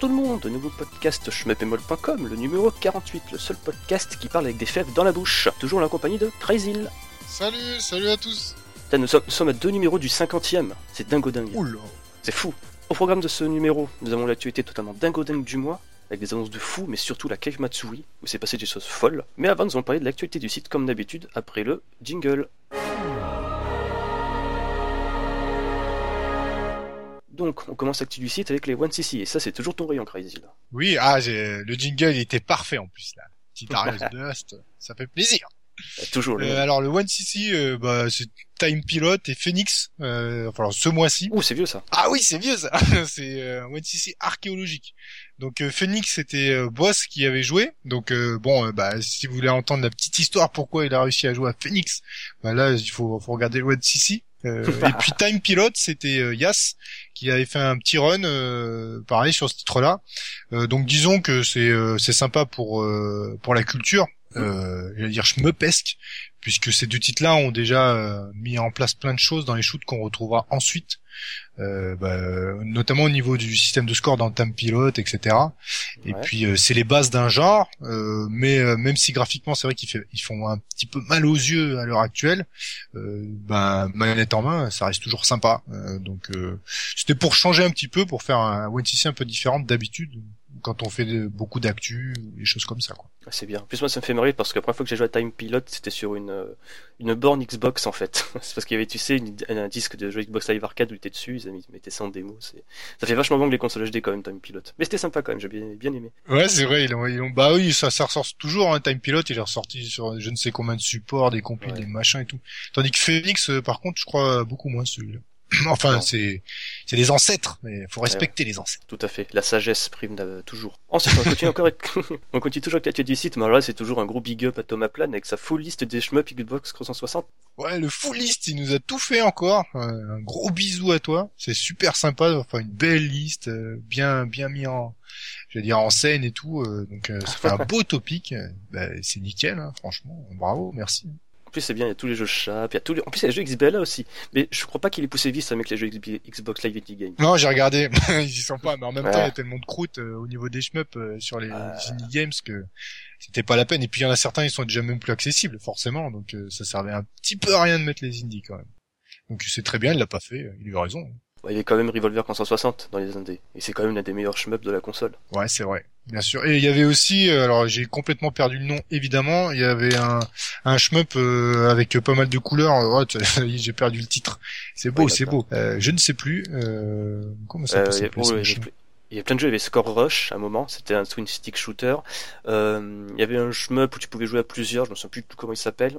Tout le monde, nouveau podcast schmepemol.com, le numéro 48, le seul podcast qui parle avec des fèves dans la bouche. Toujours en la compagnie de Crazy. Salut, salut à tous. Putain, nous, sommes, nous sommes à deux numéros du 50e, c'est dingo dingue. Oula. C'est fou. Au programme de ce numéro, nous avons l'actualité totalement dingo dingue du mois, avec des annonces de fou, mais surtout la Cave Matsuri, où c'est passé des choses folles. Mais avant, nous allons parler de l'actualité du site comme d'habitude, après le jingle. Donc, on commence l'actu du site avec les 1cc, et ça, c'est toujours ton rayon, Crazy. Oui, ah, le jingle il était parfait en plus là. Petit Dust, ça fait plaisir. Bah, toujours le. Euh, alors le One CC, euh, bah, c'est Time Pilot et Phoenix. Euh, enfin ce mois-ci. Ouh, c'est vieux ça. Ah oui, c'est vieux ça. c'est euh, One CC archéologique. Donc euh, Phoenix c'était euh, Boss qui avait joué. Donc euh, bon, bah si vous voulez entendre la petite histoire pourquoi il a réussi à jouer à Phoenix, bah là il faut, faut regarder le One CC. Euh, et puis Time Pilot, c'était euh, Yas qui avait fait un petit run, euh, pareil sur ce titre-là. Euh, donc disons que c'est euh, c'est sympa pour euh, pour la culture, euh, j'allais dire schmeupesque, puisque ces deux titres-là ont déjà euh, mis en place plein de choses dans les shoots qu'on retrouvera ensuite, euh, bah, notamment au niveau du système de score dans le Time Pilot, etc. Et puis euh, c'est les bases d'un genre, euh, mais euh, même si graphiquement c'est vrai qu'ils fait- ils font un petit peu mal aux yeux à l'heure actuelle, euh, ben manette en main, ça reste toujours sympa. Euh, donc euh, c'était pour changer un petit peu, pour faire un One un peu différent d'habitude quand on fait de- beaucoup d'actu, des choses comme ça. Quoi. C'est bien. En plus, moi, ça me fait marrer parce que la première fois que j'ai joué à Time Pilot, c'était sur une, euh, une borne Xbox en fait. c'est parce qu'il y avait, tu sais, une- un disque de jeu Xbox Live Arcade où il était dessus, ils mettaient ça en démo. Ça fait vachement bon que les consoles HD quand même, Time Pilot. Mais c'était sympa quand même, j'ai bien, bien aimé. Ouais, c'est vrai. Ils ont, ils ont- bah oui, ça, ça ressort toujours. Hein, Time Pilot, il est ressorti sur je ne sais combien de supports, des compiles, Ouais. des machins et tout. Tandis que Phoenix, euh, par contre, je crois beaucoup moins celui-là. enfin, c'est c'est des ancêtres, mais faut respecter les ancêtres. Tout à fait. La sagesse prime euh, toujours. Ensuite, on continue encore avec... on continue toujours avec l'actualité du site, mais alors là, c'est toujours un gros big up à Thomas Plan avec sa full liste des shmups Xbox 360. Ouais, le full list, il nous a tout fait encore. Euh, un gros bisou à toi. C'est super sympa. Enfin, une belle liste, euh, bien bien mis en, je veux dire en scène et tout. euh, donc, ça fait un beau topic. Bah, c'est nickel, hein, franchement. Bravo, merci. En plus, c'est bien, il y a tous les jeux Sharp, il y a tous les... En plus, il y a les jeux XBLA aussi. Mais je crois pas qu'il ait poussé vite avec les jeux XB- Xbox Live Indie Game. Non, j'ai regardé, ils y sont pas, mais en même Ouais. temps, il y a tellement de croûte euh, au niveau des shmups euh, sur les Euh. indie games que c'était pas la peine. Et puis il y en a certains, ils sont déjà même plus accessibles, forcément, donc euh, ça servait un petit peu à rien de mettre les indies quand même. Donc c'est très bien, il l'a pas fait, il a eu raison. Il y avait quand même Revolver 160 dans les indés. Et c'est quand même l'un des meilleurs shmups de la console. Ouais, c'est vrai, bien sûr. Et il y avait aussi, euh, alors j'ai complètement perdu le nom, évidemment, il y avait un, un shmup euh, avec pas mal de couleurs. Oh, est, j'ai perdu le titre. C'est beau, Ouais, c'est beau. Euh, je ne sais plus. Euh, comment ça Euh, peut il y a- plein de jeux, il y avait Score Rush à un moment, c'était un twin stick shooter. Euh, il y avait un shmup où tu pouvais jouer à plusieurs, je me souviens plus comment il s'appelle.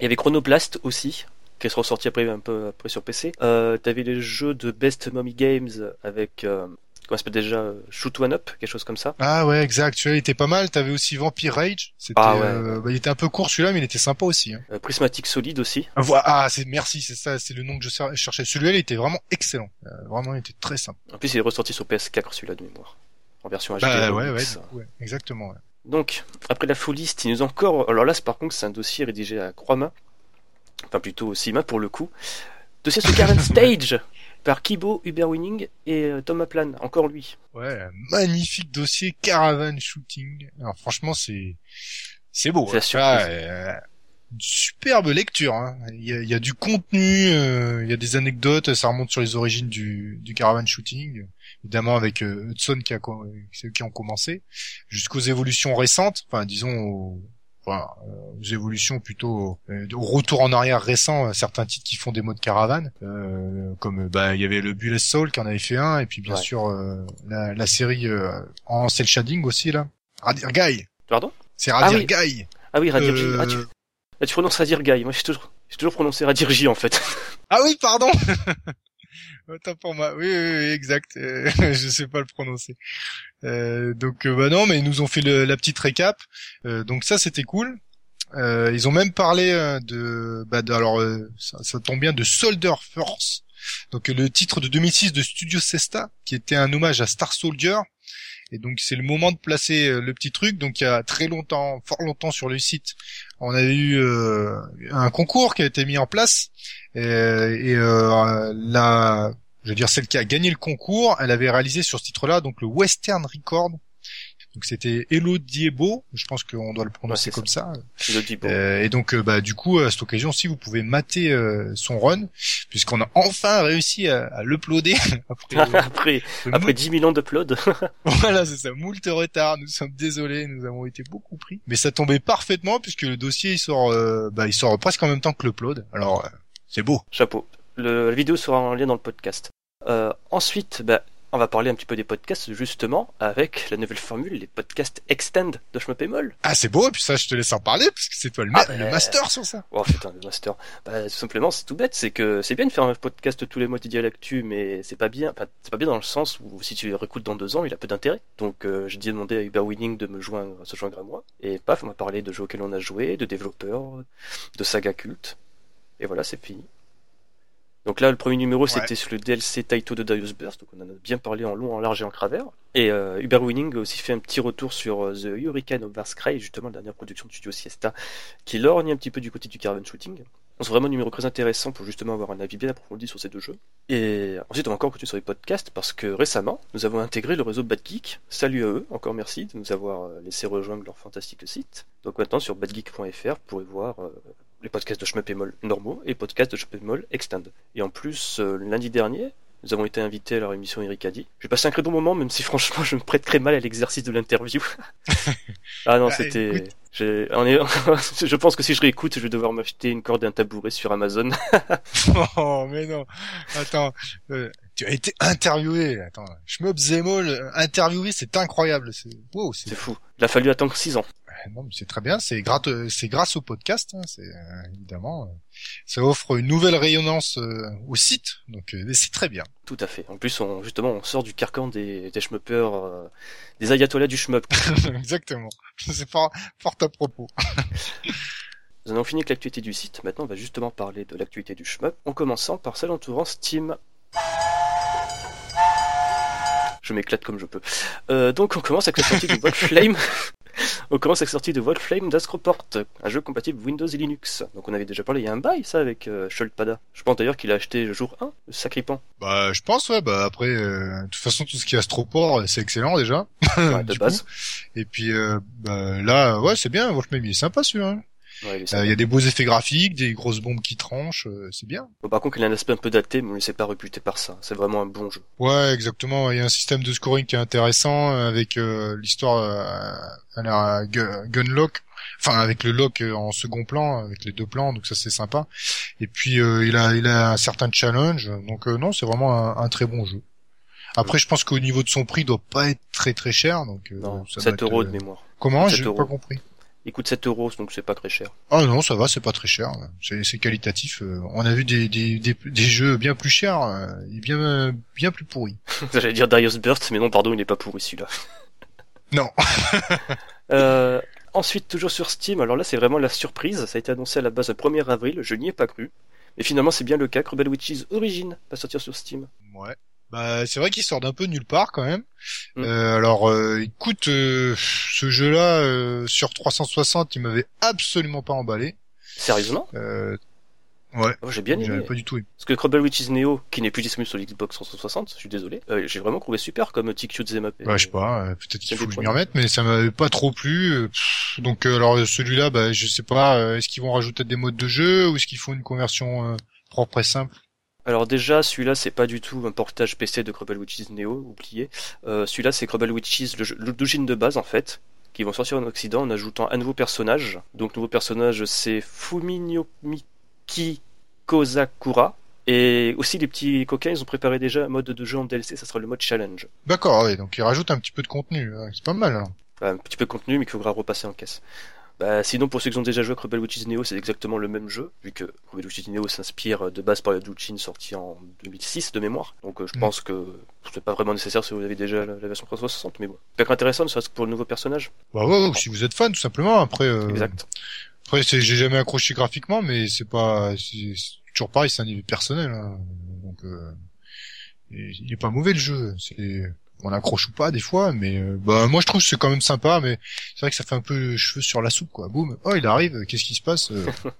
Il y avait Chronoblast aussi, qui est ressorti après un peu après sur PC. Euh, T'avais les jeux de Best Mommy Games avec euh, comment ça s'appelle déjà Shoot One Up, quelque chose comme ça. Ah ouais, exact. Celui-là il était pas mal. T'avais aussi Vampire Rage. C'était, Ah ouais. euh, bah, il était un peu court celui-là, mais il était sympa aussi. Hein. Euh, Prismatic Solid aussi. Ah, Ah, c'est merci, c'est ça, c'est le nom que je cher- cherchais. Celui-là, il était vraiment excellent. Euh, vraiment, il était très sympa. En plus, il est ressorti sur PS4 celui-là de mémoire, en version HD. Bah ouais, ouais, coup, ouais, exactement. ouais. Donc, après la full list, nous encore. Alors là, c'est- par contre, c'est un dossier rédigé à trois mains. Enfin, plutôt six mains pour le coup. Dossier sur Karen Stage par Kibo, Uber Winning et euh, Thomas Plan. Encore lui. Ouais, magnifique dossier Caravan Shooting. Alors franchement, c'est c'est beau. C'est hein. euh, une superbe lecture. Hein. Il, y a, il y a du contenu, euh, il y a des anecdotes. Ça remonte sur les origines du, du Caravan Shooting, évidemment avec euh, Hudson qui a qui ont commencé, jusqu'aux évolutions récentes. Enfin, disons aux, enfin, euh, aux évolutions plutôt euh, au retour en arrière récent. euh, Certains titres qui font des modes caravane, euh, comme euh, bah il y avait le Bullet Soul qui en avait fait un, et puis bien Ouais. sûr euh, la, la série euh, en cel shading aussi là. Radir Guy. Pardon? C'est Radir oui. Guy. Ah oui, Radir. Euh, Ah, tu... ah, tu prononces Radir Guy. Moi, j'ai toujours... j'ai toujours prononcé Radir J en fait. Ah oui, pardon. Pour moi. Oui, oui, oui, exact. Euh, je sais pas le prononcer. Euh, donc, euh, bah non, mais ils nous ont fait le- la petite récap. Euh, donc ça, c'était cool. Euh, ils ont même parlé de, bah, alors ça, ça tombe bien, de Soldier Force. Donc le titre de 2006 de Studio Sesta, qui était un hommage à Star Soldier. Et donc c'est le moment de placer euh, le petit truc. Donc il y a très longtemps, fort longtemps sur le site, on avait eu euh, un concours qui a été mis en place. Et euh, je veux dire celle qui a gagné le concours, elle avait réalisé sur ce titre-là donc le Western Record. Donc c'était Elo Diebo, je pense qu'on doit le prononcer Ouais, comme ça. Bon. Euh, et donc euh, bah du coup à cette occasion aussi vous pouvez mater euh, son run puisqu'on a enfin réussi à, à l'uploader après euh, après, après 10 000 ans d'upload. voilà, c'est ça, moult retard, nous sommes désolés, nous avons été beaucoup pris. Mais ça tombait parfaitement puisque le dossier il sort euh, bah il sort presque en même temps que l'upload. Alors euh, c'est beau. Chapeau. Le, la vidéo sera en lien dans le podcast. Euh, ensuite, bah, on va parler un petit peu des podcasts justement avec la nouvelle formule, les podcasts extend de Schmepémol. Ah, c'est beau et puis ça je te laisse en parler parce que c'est toi le, ma- Ah, bah, le master sur ça. Oh putain, le master. Bah, tout simplement, c'est tout bête, c'est que c'est bien de faire un podcast tous les mois dédié à l'actu, mais c'est pas bien. Enfin, c'est pas bien dans le sens où si tu le réécoutes dans deux ans, il a peu d'intérêt. Donc euh, j'ai dit demander à Uber Winning de me joindre, se joindre à moi. Et paf, on m'a parlé de jeux auxquels on a joué, de développeurs, de saga culte. Et voilà, c'est fini. Donc là, le premier numéro, c'était sur le DLC Taito de Darius Burst, donc on en a bien parlé en long, en large et en travers. Et euh, Uber Winning a aussi fait un petit retour sur euh, The Hurricane of Varscry, justement la dernière production de Studio Siesta, qui lorgne un petit peu du côté du caravan shooting. Donc, C'est vraiment un numéro très intéressant pour justement avoir un avis bien approfondi sur ces deux jeux. Et ensuite, on va encore continuer sur les podcasts parce que récemment, nous avons intégré le réseau Bad Geek. Salut à eux, encore merci de nous avoir euh, laissé rejoindre leur fantastique site. Donc maintenant, sur badgeek.fr, vous pourrez voir euh, les podcasts de Schmepémol normaux et podcasts de Schmepémol Extend. Et en plus, euh, lundi dernier, nous avons été invités à leur émission Ericadi. J'ai passé un très bon moment, même si franchement je me prête très mal à l'exercice de l'interview. ah non, Bah, c'était. écoute. j'ai- on est... je pense que si je réécoute, je vais devoir m'acheter une corde et un tabouret sur Amazon. Oh mais non. Attends, euh, tu as été interviewé. Attends, Shmup Zemol interviewé, c'est incroyable. C'est wow, c'est fou. Il a fallu attendre 6 ans. non, mais c'est très bien. C'est grâce, c'est grâce au podcast. Hein, c'est euh, évidemment, euh, ça offre une nouvelle rayonnance euh, au site. Donc c'est très bien. Tout à fait. En plus, on, justement, on sort du carcan des, des shmuppers, des ayatollahs du shmup. Exactement. C'est fort, fort à propos. Nous en avons fini avec l'actualité du site. Maintenant, on va justement parler de l'actualité du shmup, en commençant par celle entourant Steam. Je m'éclate comme je peux. Euh, donc, on commence avec la sortie de Wolflame. on commence avec la sortie de Wolflame d'Ascroport, un jeu compatible Windows et Linux. Donc, on avait déjà parlé il y a un bail, ça, avec euh. Je pense d'ailleurs qu'il a acheté le jour 1, le sacripant. Bah, je pense ouais. Bah après, euh, de toute façon, tout ce qui est Astroport, c'est excellent déjà. Ouais, de Du base. coup. Et puis euh, bah, là, ouais, c'est bien. Wolfman, il est sympa celui-là. hein. Il Euh. Il y a des beaux effets graphiques, des grosses bombes qui tranchent, euh, c'est bien. Bon, par contre, il a un aspect un peu daté, mais on ne s'est pas réputé par ça. C'est vraiment un bon jeu. Ouais, exactement. Il y a un système de scoring qui est intéressant euh, avec euh, l'histoire euh, à la gu- Gunlock. Enfin, avec le lock en second plan, avec les deux plans, donc ça c'est sympa. Et puis euh, il a il a un certain challenge, donc euh, non, c'est vraiment un, un très bon jeu. Après, je pense qu'au niveau de son prix, il doit pas être très très cher, donc euh, Non, ça 7 doit être, euros de mémoire. Comment? 7 J'ai pas compris. Il coûte 7 euros, donc c'est pas très cher. Ah non, ça va, c'est pas très cher. C'est qualitatif. euh, On a vu des des des, des jeux bien plus chers euh, et bien bien plus pourris. J'allais dire Darius Burst, mais non, pardon, il n'est pas pourri celui-là. Non. Euh, ensuite, toujours sur Steam, alors là c'est vraiment la surprise, ça a été annoncé à la base le 1er avril, je n'y ai pas cru. Mais finalement c'est bien le cas, Rebel Witches Origin va sortir sur Steam. Ouais. Bah, c'est vrai qu'il sort d'un peu nulle part quand même. Mm. Euh, alors, euh, écoute, euh, ce jeu-là euh, sur 360, il m'avait absolument pas emballé. Sérieusement? Euh, ouais, Oh, J'ai bien j'avais aimé. pas du tout. aimé. Parce que Rebel Witches Neo, qui n'est plus disponible sur l'Xbox 360, je suis désolé, euh, j'ai vraiment trouvé super comme TQ Zemap. Bah, je sais pas, peut-être qu'il faut que je m'y remette, mais ça m'avait pas trop plu. donc, alors celui-là, bah, je sais pas, est-ce qu'ils vont rajouter des modes de jeu ou est-ce qu'ils font une conversion euh, propre et simple? Alors déjà, celui-là, c'est pas du tout un portage PC de Rebel Witches Neo, oublié. Euh, celui-là, c'est Rebel Witches, l'origine de base en fait, qui vont sortir en Occident en ajoutant un nouveau personnage. Donc nouveau personnage, c'est Fuminyo-miki Kozakura. Et aussi les petits coquins, ils ont préparé déjà un mode de jeu en DLC, ça sera le mode challenge. D'accord, ouais, donc ils rajoutent un petit peu de contenu. c'est pas mal. Bah, un petit peu de contenu, mais qu'il faudra repasser en caisse. Bah, sinon, pour ceux qui ont déjà joué à Rebel Witches Neo, c'est exactement le même jeu, vu que Rebel Witches Neo s'inspire de base par le Dujin sorti en 2006 de mémoire. Donc euh, je Mm. pense que c'est pas vraiment nécessaire si vous avez déjà la, la version 360, mais bon. Peut-être intéressant, ne serait-ce que pour le nouveau personnage. Bah ouais, ouais, si vous êtes fan, tout simplement. Après, euh, Exact. Après, j'ai jamais accroché graphiquement, mais c'est pas, c'est, toujours pareil, c'est un niveau personnel. hein. Donc, euh, il est pas mauvais le jeu. C'est, on accroche ou pas des fois, mais euh, bah moi je trouve que c'est quand même sympa, mais c'est vrai que ça fait un peu cheveux sur la soupe, quoi. Boum, oh il arrive, qu'est-ce qui se passe Euh,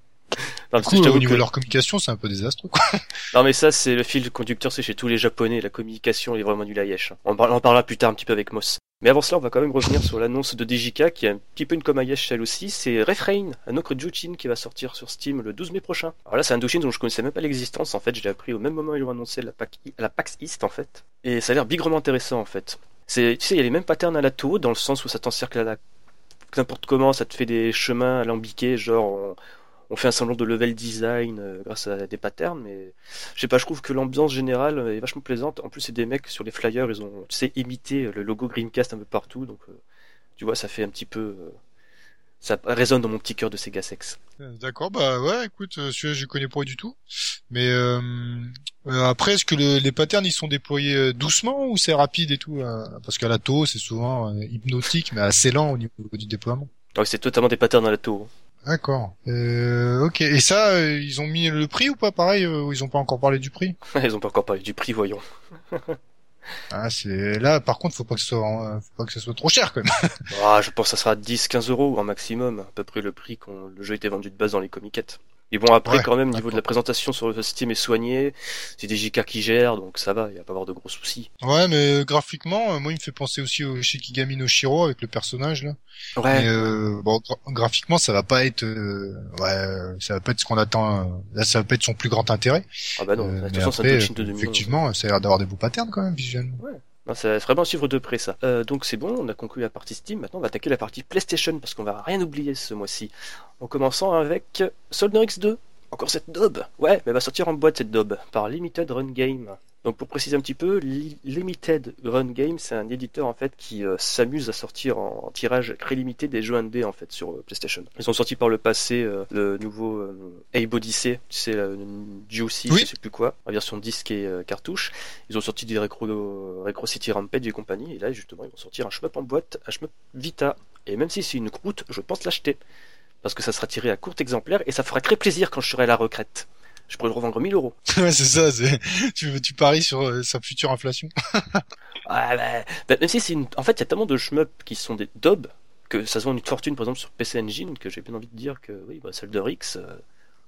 Non, Du coup, au niveau que- de leur communication, c'est un peu désastreux. Quoi. non, mais ça, c'est le fil conducteur, c'est chez tous les japonais, la communication est vraiment du en parle- on en parlera plus tard un petit peu avec Moss. Mais avant cela, on va quand même revenir sur l'annonce de DJK, qui est un petit peu une Ayesh, elle aussi. C'est Refrain, un autre Jushin qui va sortir sur Steam le 12 mai prochain. Alors là, c'est un Jushin dont je connaissais même pas l'existence, en fait. Je l'ai appris au même moment où ils l'ont annoncé la, la PAX East, en fait. Et ça a l'air bigrement intéressant, en fait. C'est, tu sais, il y a les mêmes patterns à la Toho, dans le sens où ça t'encercle à la... n'importe comment, ça te fait des chemins alambiqués, genre, on, on fait un semblant de level design euh, grâce à des patterns, mais je sais pas, je trouve que l'ambiance générale est vachement plaisante. En plus, c'est des mecs sur les flyers, ils ont, tu sais, imité le logo Dreamcast un peu partout, donc euh, tu vois, ça fait un petit peu, euh, ça résonne dans mon petit cœur de Sega Sex. Euh, D'accord, bah ouais, écoute, euh, celui-là je connais pas du tout. Mais euh, euh, après, est-ce que le- les patterns ils sont déployés euh, doucement ou c'est rapide et tout euh, Parce qu'à la TO, c'est souvent euh, hypnotique, mais assez lent au niveau du déploiement. Donc c'est totalement des patterns à la tour. D'accord. Euh, ok. Et ça, euh, ils ont mis le prix ou pas Pareil, euh, ou ils ont pas encore parlé du prix? Ils ont pas encore parlé du prix, voyons. Ah, c'est là. Par contre, faut pas que ce soit, euh, faut pas que ce soit trop cher quand même. Ah, je pense que ça sera 10-15 euros en maximum, à peu près le prix quand le jeu était vendu de base dans les comiquettes. Et bon, après, Ouais, quand même, au niveau de la présentation sur le Steam est soigné, c'est des JK qui gèrent, donc ça va, il va pas avoir de gros soucis. Ouais, mais euh, graphiquement, euh, moi, il me fait penser aussi au Shikigami no Shiro avec le personnage là. Ouais, Mais euh, bon, gra- graphiquement, ça va pas être, euh, ouais, ça va pas être ce qu'on attend. euh, Là, ça va pas être son plus grand intérêt. ah bah non, Euh, de toute mais façon, après, Touching de euh, 2011. effectivement, ça a l'air d'avoir des beaux patterns quand même visuellement. Non, c'est vraiment à suivre de près ça. Euh, donc c'est bon, on a conclu la partie Steam. Maintenant, on va attaquer la partie PlayStation parce qu'on va rien oublier ce mois-ci. En commençant avec Soldier X2. Encore cette daube Ouais, mais elle va sortir en boîte cette daube par Limited Run Game. Donc pour préciser un petit peu, Li- Limited Run Game, c'est un éditeur en fait qui euh, s'amuse à sortir en, en tirage très limité des jeux indés en fait sur euh, PlayStation. Ils ont sorti par le passé euh, le nouveau Abe Odyssey, tu sais, la Juicy, Oui. je sais plus quoi, en version disque et cartouche. Ils ont sorti des Recro, Recro City Rampage et compagnie, et là justement ils vont sortir un shmup en boîte, un shmup Vita. Et même si c'est une croûte, je pense l'acheter. Parce que ça sera tiré à court exemplaire et ça fera très plaisir quand je serai à la retraite. Je pourrais le revendre 1000 euros. ouais, c'est ça. C'est tu tu paries sur euh, sa future inflation. Ah, bah, bah, même si c'est une... En fait, il y a tellement de shmups qui sont des dobs que ça se vend une fortune, par exemple, sur PC Engine, que j'ai bien envie de dire que oui, bah, celle de Rix, euh,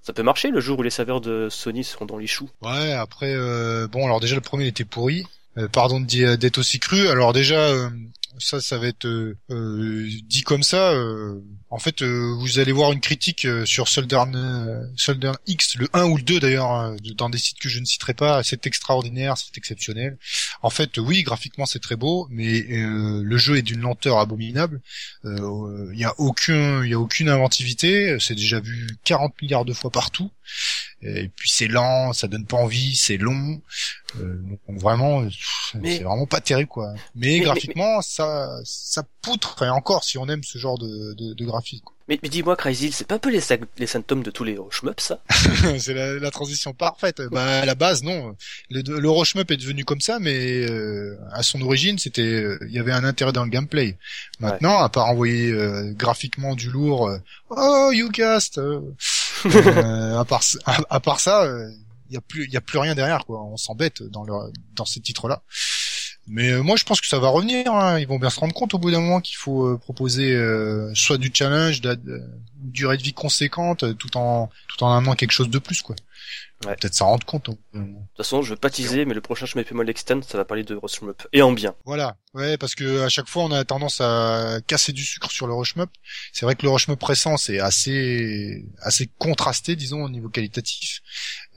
ça peut marcher le jour où les serveurs de Sony seront dans les choux. Ouais. Après, euh, bon, alors déjà le premier il était pourri. Euh, pardon de dire- d'être aussi cru. Alors déjà, euh, ça, ça va être euh, euh, dit comme ça. euh, en fait, euh, vous allez voir une critique euh, sur Soldier X, le 1 ou le 2 d'ailleurs, hein, dans des sites que je ne citerai pas. C'est extraordinaire, c'est exceptionnel. En fait, oui, graphiquement c'est très beau, mais le jeu est d'une lenteur abominable. Il y a aucun, il y a aucune inventivité. C'est déjà vu 40 milliards de fois partout. Et puis c'est lent, ça donne pas envie, c'est long. Euh, donc vraiment, euh, Mais- c'est vraiment pas terrible quoi. Mais, mais- graphiquement, ça, ça poutre et encore si on aime ce genre de, de, de graphique. quoi. Mais, mais dis-moi, Crazy, c'est pas un peu les, les symptômes de tous les shmups, ça? C'est la, la transition parfaite. Bah à la base non, le, le Rochmup est devenu comme ça, mais euh, à son origine c'était, euh, il y avait un intérêt dans le gameplay. Maintenant, à part envoyer euh, graphiquement du lourd, euh, oh YouCast, à part ça- à, part ça, euh, il y a plus, a plus rien derrière quoi. On s'embête dans dans ces titres-là. Mais euh, moi, je pense que ça va revenir. hein. Ils vont bien se rendre compte au bout d'un moment qu'il faut euh, proposer euh, soit du challenge, de, durée de vie conséquente, euh, tout en tout en amenant quelque chose de plus, quoi. Ouais. Peut-être s'en rendre compte. moment. De toute façon, je veux pas teaser, mais le prochain Shmup Mall Extend, ça va parler de shmup. Et en bien. Voilà. Ouais, parce que à chaque fois, on a tendance à casser du sucre sur le Rushmup. C'est vrai que le Rushmup récent, c'est assez assez contrasté, disons, au niveau qualitatif.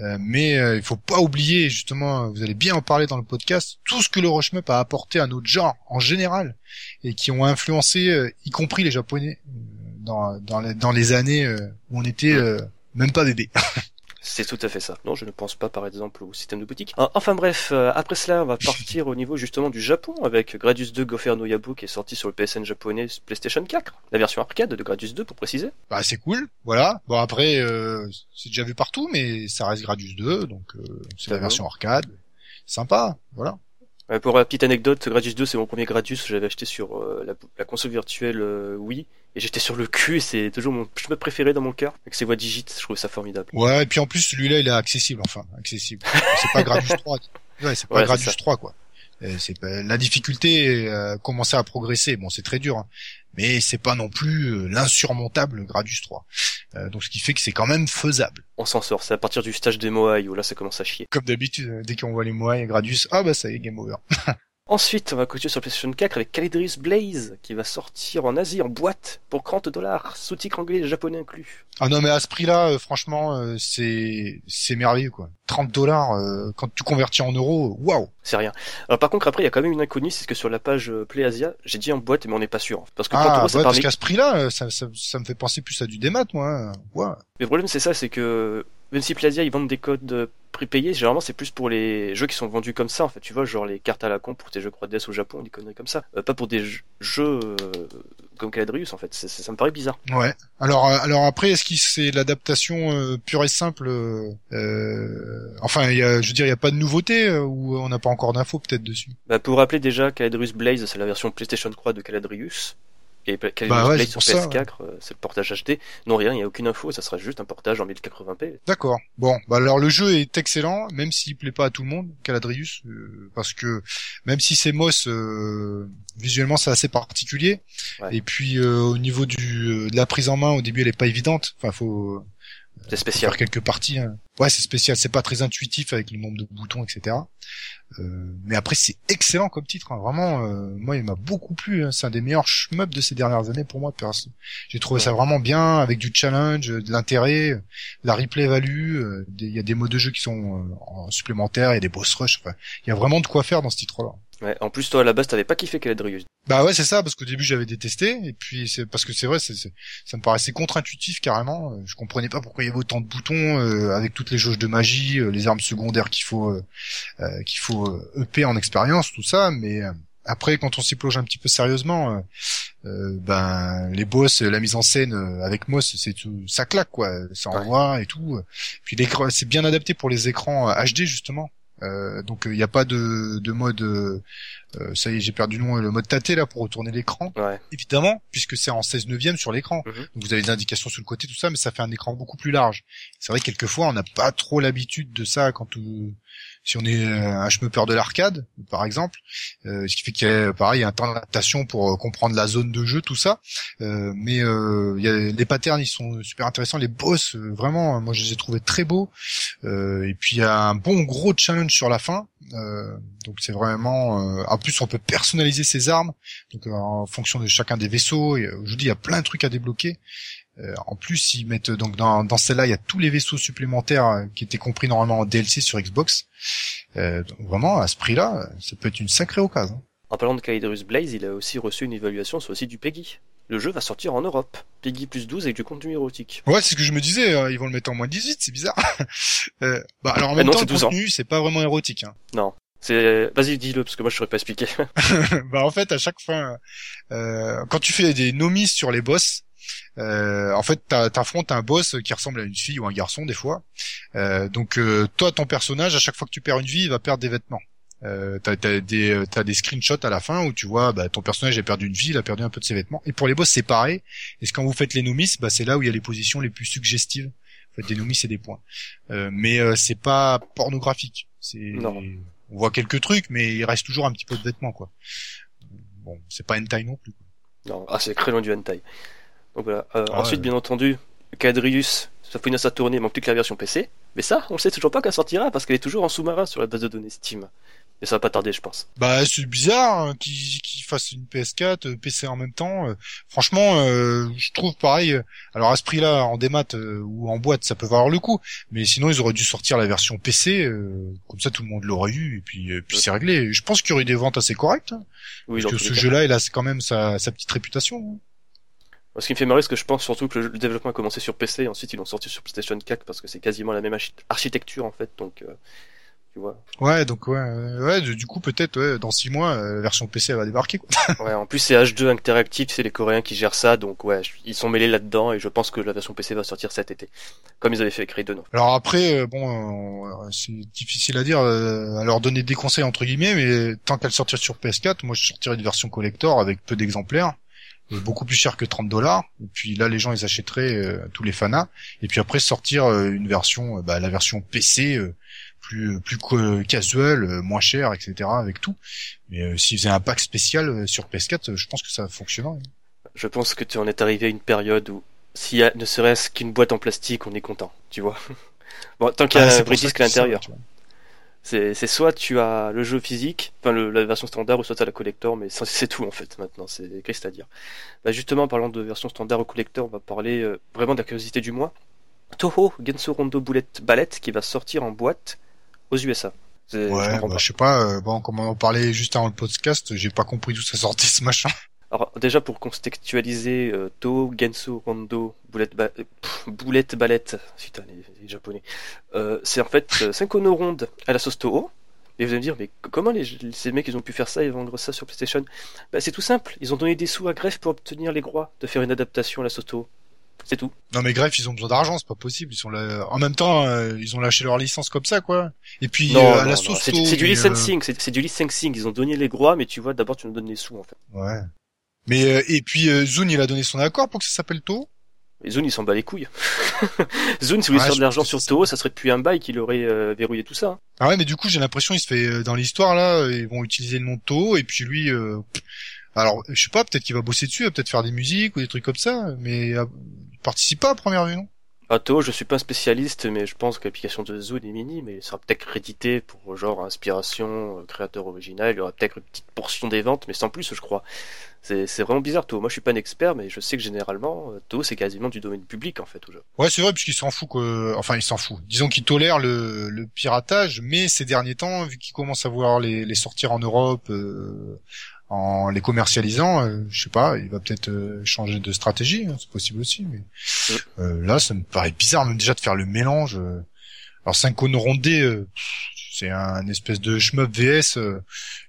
Euh, mais euh, il faut pas oublier, justement, vous allez bien en parler dans le podcast, tout ce que le Rushmup a apporté à notre genre en général et qui ont influencé, euh, y compris les Japonais, dans dans les, dans les années euh, où on était euh, même pas bébé. C'est tout à fait ça. Non, je ne pense pas, par exemple, au système de boutique. Ah, Enfin bref, euh, après cela, on va partir au niveau justement du Japon avec Gradius 2 Gofer no Yabu qui est sorti sur le PSN japonais PlayStation 4, la version arcade de Gradius 2 pour préciser. Bah c'est cool, voilà. Bon après, euh, c'est déjà vu partout, mais ça reste Gradius 2, donc euh, c'est la version arcade. Sympa, voilà. Euh, pour la petite anecdote, Gradius 2 c'est mon premier Gradius, j'avais acheté sur euh, la, la console virtuelle euh, Wii et j'étais sur le cul et c'est toujours mon chemin préféré dans mon cœur avec ses voix digites, je trouve ça formidable. Ouais, et puis en plus celui-là il est accessible, enfin accessible. c'est pas Gradius 3. Ouais, c'est pas Ouais, Gradius ça. 3 quoi. C'est pas... la difficulté euh, commençait à progresser. Bon, c'est très dur, hein. Mais c'est pas non plus euh, l'insurmontable Gradius 3. Euh, donc ce qui fait que c'est quand même faisable. On s'en sort. C'est à partir du stage des Moai où là ça commence à chier. Comme d'habitude, euh, dès qu'on voit les Moai et Gradius, ah bah ça y est, game over. Ensuite, on va continuer sur PlayStation 4 avec Calidrius Blaze qui va sortir en Asie en boîte pour 40 dollars, sous-titre anglais et japonais inclus. Ah non mais à ce prix-là, euh, franchement, euh, c'est c'est merveilleux quoi. 30 dollars euh, quand tu convertis en euros, waouh. C'est rien. Alors par contre après il y a quand même une inconnue, c'est que sur la page euh, Play Asia, j'ai dit en boîte mais on n'est pas sûr. Parce que Ah, 30 euros ouais, ça parce permet... qu'à ce prix-là, ça, ça, ça me fait penser plus à du démat, moi. hein. Ouais. Mais le problème c'est ça, c'est que même si Play Asia ils vendent des codes euh, prépayés, généralement c'est plus pour les jeux qui sont vendus comme ça en fait. Tu vois, genre les cartes à la con pour tes jeux Croix-DS au Japon, des conneries comme ça. Euh, pas pour des jeux- euh, comme Caladrius en fait. Ça me paraît bizarre. Ouais. Alors, euh, alors après, est-ce que c'est l'adaptation euh, pure et simple Enfin, il y a, je veux dire, il y a pas de nouveauté euh, ou on n'a pas encore d'infos peut-être dessus? Bah, pour rappeler déjà, Caladrius Blaze, c'est la version PlayStation 3 de Caladrius. Et Caladrius Bah ouais, sur pour ça, PS4, euh, c'est le portage HD. Non, rien, il n'y a aucune info, ça sera juste un portage en 1080p. D'accord. Bon, bah alors le jeu est excellent, même s'il plaît pas à tout le monde, Caladrius, euh, parce que même si c'est Moss, euh, visuellement c'est assez particulier. Ouais. Et puis euh, au niveau du euh, de la prise en main, au début elle est pas évidente. Enfin, faut C'est spécial. faire quelques parties. hein. Ouais, c'est spécial, c'est pas très intuitif avec le nombre de boutons, etc. Euh, mais après, c'est excellent comme titre. hein. Vraiment, euh, moi, il m'a beaucoup plu. hein. C'est un des meilleurs shmups de ces dernières années pour moi. perso. J'ai trouvé Ouais. ça vraiment bien, avec du challenge, euh, de l'intérêt, la replay value. euh, Il y a des modes de jeu qui sont euh, en supplémentaires, il y a des boss rush. Enfin, il y a vraiment de quoi faire dans ce titre-là. Ouais. En plus, toi, à la base, t'avais pas kiffé Caladrius. Bah ouais, c'est ça, parce qu'au début j'avais détesté, et puis c'est parce que c'est vrai, c'est, c'est- ça me paraissait contre-intuitif carrément. Euh, Je comprenais pas pourquoi il y avait autant de boutons euh, avec toutes les jauges de magie, euh, les armes secondaires qu'il faut euh, qu'il faut euh, EP en expérience, tout ça. Mais euh, après, quand on s'y plonge un petit peu sérieusement, ben les boss, la mise en scène euh, avec Moss, c'est tout, ça claque quoi, ça Ouais. envoie et tout. Puis l'écran, c'est bien adapté pour les écrans HD justement. Euh, donc il n'y a pas de, de mode euh, euh, ça y est j'ai perdu le nom le mode tâté là pour retourner l'écran Ouais. évidemment puisque c'est en 16 neuvième sur l'écran Mhm. donc vous avez des indications sur le côté tout ça mais ça fait un écran beaucoup plus large c'est vrai que quelquefois on n'a pas trop l'habitude de ça quand euh, si on est euh, un schmupper de l'arcade par exemple euh, ce qui fait qu'il y a pareil un temps d'adaptation pour euh, comprendre la zone de jeu tout ça mais il y a les patterns ils sont super intéressants les boss vraiment moi je les ai trouvés très beaux et puis il y a un bon gros challenge sur la fin. Donc c'est vraiment. en plus on peut personnaliser ses armes. Donc en fonction de chacun des vaisseaux. Et, je vous dis il y a plein de trucs à débloquer. Euh, en plus ils mettent donc dans, dans celle-là il y a tous les vaisseaux supplémentaires euh, qui étaient compris normalement en DLC sur Xbox. Euh, donc vraiment à ce prix-là ça peut être une sacrée occasion. En parlant de Caladrius Blaze, il a aussi reçu une évaluation sur le site du PEGI. Le jeu va sortir en Europe. PEGI plus 12 avec du contenu érotique. Ouais, c'est ce que je me disais, euh, ils vont le mettre en moins 18, c'est bizarre. euh, bah alors en Ah même non, temps, c'est le 12 ans. contenu, c'est pas vraiment érotique. Hein. C'est, vas-y, dis-le, parce que moi je saurais pas expliquer. bah en fait à chaque fin euh, quand tu fais des nomis sur les boss euh, en fait t'affrontes un boss qui ressemble à une fille ou un garçon des fois. Euh, donc euh, toi ton personnage à chaque fois que tu perds une vie il va perdre des vêtements. Euh, t'as, t'as des euh, t'as des screenshots à la fin où tu vois bah, ton personnage a perdu une vie il a perdu un peu de ses vêtements. Et pour les boss c'est pareil. Et quand vous faites les nomis bah c'est là où il y a les positions les plus suggestives. Vous faites des nomis c'est des points. Euh, mais euh, c'est pas pornographique. C'est Non. on voit quelques trucs mais il reste toujours un petit peu de vêtements quoi. Bon c'est pas hentai non plus. Non, ah, c'est très loin du hentai. Donc voilà. Euh, Ah ensuite, ouais. bien entendu, Caladrius, ça finit sa tournée, il manque plus que la version PC. Mais ça, on sait toujours pas qu'elle sortira parce qu'elle est toujours en sous-marin sur la base de données Steam. Et ça va pas tarder, je pense. Bah c'est bizarre hein, qu'ils fassent une PS4, euh, PC en même temps. euh, franchement, euh, je trouve pareil. euh, alors à ce prix-là, en démat euh, ou en boîte, ça peut valoir le coup. Mais sinon, ils auraient dû sortir la version PC, euh, comme ça tout le monde l'aurait eu et puis, euh, puis c'est réglé. Je pense qu'il y aurait eu des ventes assez correctes. hein, Oui, parce que ce jeu-là, il a quand même sa, sa petite réputation. hein. Ce qui me fait marrer, c'est que je pense surtout que le développement a commencé sur PC et ensuite ils l'ont sorti sur PlayStation 4 parce que c'est quasiment la même archi- architecture en fait. Donc, euh, tu vois. Ouais, donc ouais, euh, ouais. Du coup, peut-être ouais, dans six mois, euh, la version PC elle va débarquer. Quoi. Ouais, en plus c'est H2 interactif, c'est les Coréens qui gèrent ça, donc ouais, ils sont mêlés là-dedans et je pense que la version PC va sortir cet été, comme ils avaient fait avec Raiden. Alors après, euh, bon, euh, c'est difficile à dire, euh, à leur donner des conseils entre guillemets, mais tant qu'elle sortir sur PS4, moi je sortirais une version collector avec peu d'exemplaires, beaucoup plus cher que 30 dollars. Et puis là, les gens ils achèteraient euh, tous les fanas. Et puis après sortir euh, une version, euh, bah, la version PC euh, plus plus casual, euh, moins cher, etc. Avec tout. Mais euh, s'ils faisaient un pack spécial euh, sur PS4, euh, je pense que ça fonctionnerait. Je pense que tu en es arrivé à une période où s'il y a ne serait-ce qu'une boîte en plastique, on est content, tu vois. bon, tant qu'il y a Ah, un vrai disque à ça, l'intérieur. C'est soit tu as le jeu physique, enfin le- la version standard, ou soit tu as la collector, mais c'est tout en fait maintenant, c'est qu'est-ce à dire. Bah justement, en parlant de version standard ou collector, on va parler euh, vraiment de la curiosité du mois. Toho Genso Rondo Bullet Ballet qui va sortir en boîte aux USA. Je Ouais, comprends bah, pas. je sais pas, euh, bon, comme on en parlait juste avant le podcast, j'ai pas compris d'où ça sortait ce machin. Alors déjà pour contextualiser, euh, To Genso Rondo Bullet, ba- euh, pff, Bullet Ballet, putain les, les japonais, euh, c'est en fait euh, 5 ono rondes à la sauce Toho. Et vous allez me dire, mais comment les, ces mecs ils ont pu faire ça et vendre ça sur PlayStation? Bah, C'est tout simple, ils ont donné des sous à Grefg pour obtenir les droits de faire une adaptation à la sauce Toho. C'est tout. Non mais Greff, ils ont besoin d'argent, c'est pas possible. Ils sont là... En même temps, euh, ils ont lâché leur licence comme ça, quoi. Et puis Non, euh, à la sauce c'est du euh, licensing, c'est c'est du licensing. Ils ont donné les droits, mais tu vois, d'abord tu nous donnes les sous en fait. Ouais. Mais euh, et puis euh, Zune, il a donné son accord pour que ça s'appelle To. Et Zune, il s'en bat les couilles. Zune, si vous voulez faire de l'argent sur Toho, ça serait depuis un bail qu'il aurait euh, verrouillé tout ça. hein. Ah ouais, mais du coup, j'ai l'impression il se fait euh, dans l'histoire là, ils vont utiliser le nom de To et puis lui euh, pff, alors, je sais pas, peut-être qu'il va bosser dessus, peut-être faire des musiques ou des trucs comme ça, mais euh, il participe pas à première vue, non? À Toho, je suis pas spécialiste, mais je pense que l'application de Zune est mini, mais il sera peut-être crédité pour genre inspiration, euh, créateur original. Il y aura peut-être une petite portion des ventes, mais sans plus, je crois. C'est vraiment bizarre, Toho. Moi, je suis pas un expert, mais je sais que généralement, euh, Toho, c'est quasiment du domaine public, en fait, au jeu. Ouais, c'est vrai, puisqu'il s'en fout que, enfin, il s'en fout. Disons qu'il tolère le, piratage, mais ces derniers temps, vu qu'il commence à vouloir les, les sortir en Europe, euh, en les commercialisant, euh, je sais pas, il va peut-être euh, changer de stratégie, hein, c'est possible aussi. Mais euh, là, ça me paraît bizarre même déjà de faire le mélange. euh. Alors, Synchro rondé, euh, c'est un espèce de shmup VS euh,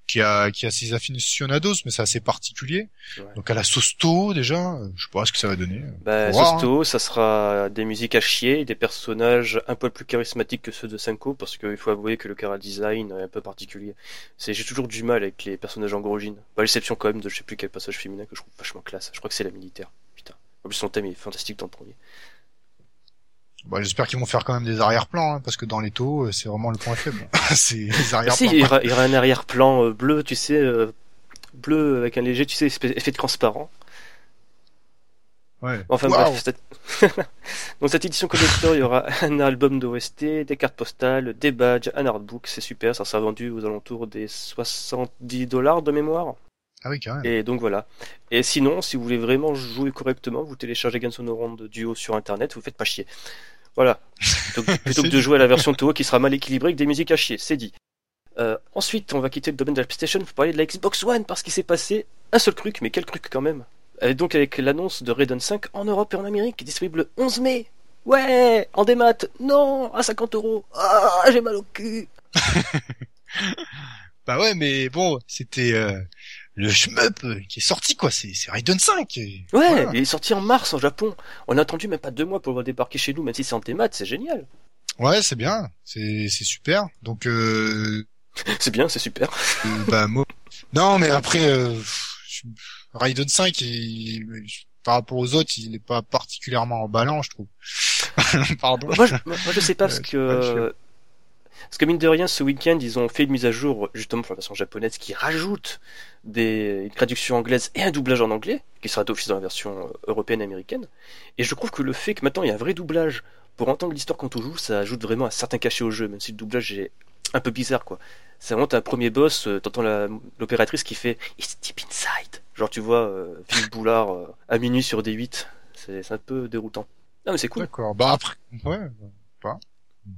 qui a qui a ses aficionados, mais c'est assez particulier. Ouais. Donc à la sauce To, déjà, euh, je sais pas ce que ça va donner. Bah, sur Toho, ça sera des musiques à chier, des personnages un peu plus charismatiques que ceux de Senko, parce qu'il faut avouer que le chara design est un peu particulier. C'est, j'ai toujours du mal avec les personnages androgynes. Bah, l'exception quand même de je sais plus quel passage féminin que je trouve vachement classe. Je crois que c'est la militaire. Putain. En plus, son thème est fantastique dans le premier. Bon, j'espère qu'ils vont faire quand même des arrière-plans, hein, parce que dans les taux, euh, c'est vraiment le point faible. c'est les arrière-plans. si, il y, aura, il y aura un arrière-plan euh, bleu, tu sais, euh, bleu avec un léger, tu sais, effet de transparent. Ouais. Enfin bref, cette... dans cette édition collector, il y aura un album d'OST, des cartes postales, des badges, un artbook, c'est super, ça sera vendu aux alentours des 70 dollars de mémoire. Ah oui, quand même. Et donc voilà. Et sinon, si vous voulez vraiment jouer correctement, vous téléchargez Guns N' Roses Duo sur internet, vous faites pas chier. Voilà. Donc, plutôt que de jouer à la version Toho qui sera mal équilibrée avec des musiques à chier, c'est dit. Euh, ensuite, on va quitter le domaine de la PlayStation pour parler de la Xbox One parce qu'il s'est passé un seul truc, mais quel truc quand même. Et donc avec l'annonce de Raiden 5 en Europe et en Amérique, disponible le 11 mai. Ouais, en démat, non, à 50 euros. Ah, j'ai mal au cul. Bah ouais, mais bon, c'était euh, le shmup euh, qui est sorti, quoi. C'est c'est Raiden 5. et Ouais, voilà. il est sorti en mars en Japon. On a attendu même pas deux mois pour le voir débarquer chez nous, même si c'est en démat, c'est génial. Ouais, c'est bien. C'est c'est super. Donc, euh, C'est bien, c'est super. euh, bah moi... Non, mais après, euh, Raiden 5, il- par rapport aux autres, il est pas particulièrement emballant, je trouve. Pardon. Moi, je, moi, je sais pas parce Ouais, que ouais, je sais euh, parce que mine de rien, ce week-end, ils ont fait une mise à jour justement pour la version japonaise qui rajoute des une traduction anglaise et un doublage en anglais qui sera d'office dans la version euh, européenne et américaine. Et je trouve que le fait que maintenant il y a un vrai doublage pour entendre l'histoire quand on joue, ça ajoute vraiment un certain cachet au jeu, même si le doublage est un peu bizarre quoi. C'est vraiment un premier boss, euh, t'entends l'opératrice qui fait It's deep inside. Genre tu vois euh, Boulard euh, à minuit sur D8. C'est un peu déroutant. Non mais c'est cool. D'accord. Bah après, ouais, pas.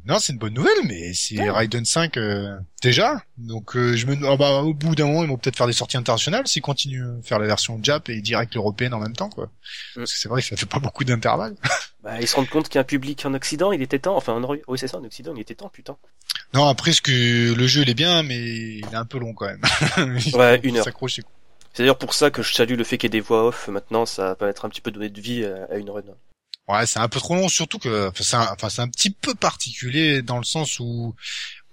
Non, c'est une bonne nouvelle, mais c'est Ouais. Raiden 5 euh, déjà. Donc euh, je me, ah bah, au bout d'un moment, ils vont peut-être faire des sorties internationales s'ils continuent à faire la version Jap et direct l'européenne en même temps, quoi. Parce que c'est vrai que ça fait pas beaucoup d'intervalles. Bah, ils se rendent compte qu'il y a un public en Occident, il était temps. Enfin, en Ori- oui, c'est ça, en Occident, il était temps, putain. Non, après, ce que le jeu il est bien, mais il est un peu long quand même. Ouais, une heure. s'accrocher. C'est d'ailleurs pour ça que je salue le fait qu'il y ait des voix off maintenant, ça va permettre un petit peu de donner de vie à, à une run. Ouais, c'est un peu trop long, surtout que, enfin, c'est un, enfin, c'est un petit peu particulier dans le sens où,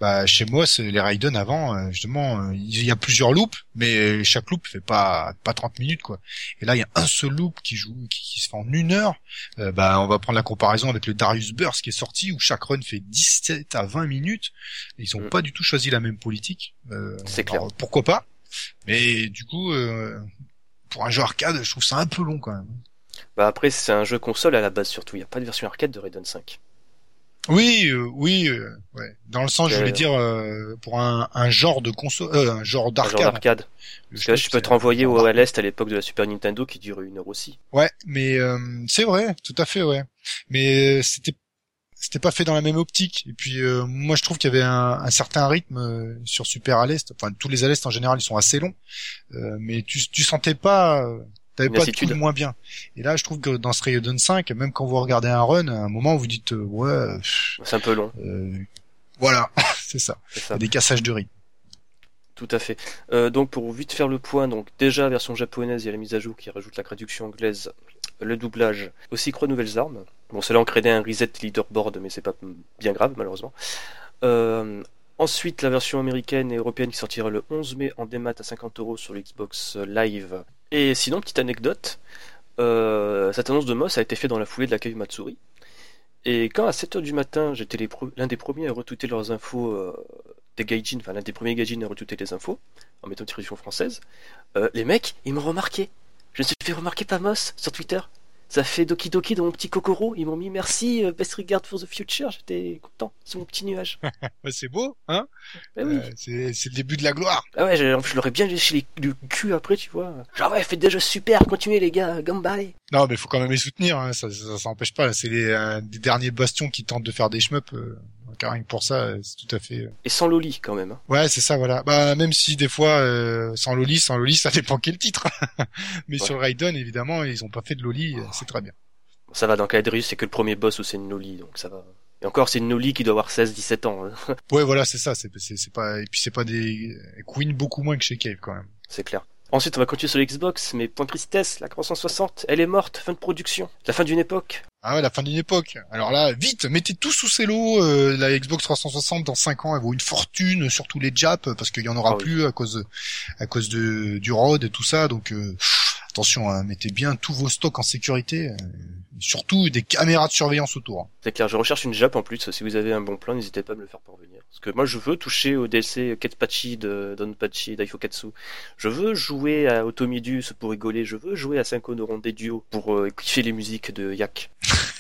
bah, chez moi, c'est les Raiden avant, euh, justement, euh, il y a plusieurs loops, mais chaque loop fait pas, pas 30 minutes, quoi. Et là, il y a un seul loop qui joue, qui, qui se fait en une heure. Euh, bah, on va prendre la comparaison avec le Darius Burst qui est sorti, où chaque run fait 17 à 20 minutes. Ils ont Mm. pas du tout choisi la même politique. Euh, C'est clair. pourquoi pas? Mais du coup, euh, pour un jeu arcade, je trouve ça un peu long quand même. Bah après, c'est un jeu console à la base surtout. Il n'y a pas de version arcade de Raiden 5. Oui, euh, oui, euh, ouais. Dans le sens, je Euh, voulais dire euh, pour un, un genre de console, euh, un genre d'arcade. là, je peux te renvoyer au à l'Est à l'époque de la Super Nintendo qui dure une heure aussi. Ouais, mais euh, c'est vrai, tout à fait, ouais. Mais euh, c'était c'était pas fait dans la même optique. Et puis euh, moi, je trouve qu'il y avait un, un certain rythme euh, sur Super à l'Est. Enfin, tous les à l'Est en général, ils sont assez longs, Euh, mais tu tu sentais pas. T'avais pas coup de moins bien. Et là, je trouve que dans ce Raiden 5, même quand vous regardez un run, à un moment, vous dites euh, ouais, C'est un peu long, euh, voilà, c'est ça. des cassages de rythme. Tout à fait. Euh, donc pour vite faire le point, donc déjà version japonaise, il y a la mise à jour qui rajoute la traduction anglaise, le doublage, aussi trois nouvelles armes. Bon, cela en créé un reset leaderboard, mais c'est pas bien grave malheureusement. Euh, ensuite, la version américaine et européenne qui sortira le 11 mai en démat à 50 euros sur le Xbox Live. Et sinon, petite anecdote, euh, cette annonce de Moss a été faite dans la foulée de l'accueil Matsuri. Et quand à 7h du matin, j'étais l'un des premiers à retweeter leurs infos euh, des gaijin, enfin l'un des premiers gaijin à retweeter les infos, en mettant une traduction française, euh, les mecs, ils m'ont remarqué. Je me suis fait remarquer par Moss sur Twitter. Ça fait Doki Doki dans mon petit Kokoro. Ils m'ont mis merci, euh, best regard for the future. J'étais content. C'est mon petit nuage. Ouais, c'est beau, hein? Bah oui. Euh, C'est le début de la gloire. Ah ouais, je, je l'aurais bien léché les- le cul après, tu vois. Genre ouais, faites des jeux super, continuez les gars, gambale. Non, mais faut quand même les soutenir. Hein. Ça, ça, ça empêche pas. C'est les euh, des derniers bastions qui tentent de faire des shmups. Euh, car rien que pour ça, euh, c'est tout à fait. euh. Et sans Loli quand même. hein. Ouais, c'est ça, voilà. Bah même si des fois euh, sans loli, sans loli, ça dépend quel titre. mais Ouais. sur Raiden, évidemment, ils ont pas fait de loli. euh, C'est très bien. Ça va, dans Caladrius, c'est que le premier boss où c'est une Loli, donc ça va. Et encore, c'est une Loli qui doit avoir 16-17 ans. hein. Ouais, voilà, c'est ça. C'est c'est c'est pas. Et puis c'est pas des Queen beaucoup moins que chez Cave quand même. c'est clair. Ensuite, on va continuer sur l'Xbox, mais point tristesse, la 360, elle est morte, fin de production, la fin d'une époque. Ah ouais, la fin d'une époque. Alors là, vite, mettez tout sous ses lots. euh, la Xbox 360 dans 5 ans, elle vaut une fortune, surtout les Japs, parce qu'il y en aura Ah oui. plus à cause à cause de du ROD et tout ça. Donc euh, attention, hein, mettez bien tous vos stocks en sécurité, euh, surtout des caméras de surveillance autour. C'est clair, je recherche une Jap en plus. Si vous avez un bon plan, n'hésitez pas à me le faire parvenir. Parce que moi, je veux toucher au DLC Ketpachi de Donpachi Daifukatsu. Je veux jouer à Automidus pour rigoler. Je veux jouer à Cinco no Ronde Duo pour euh, kiffer les musiques de Yak.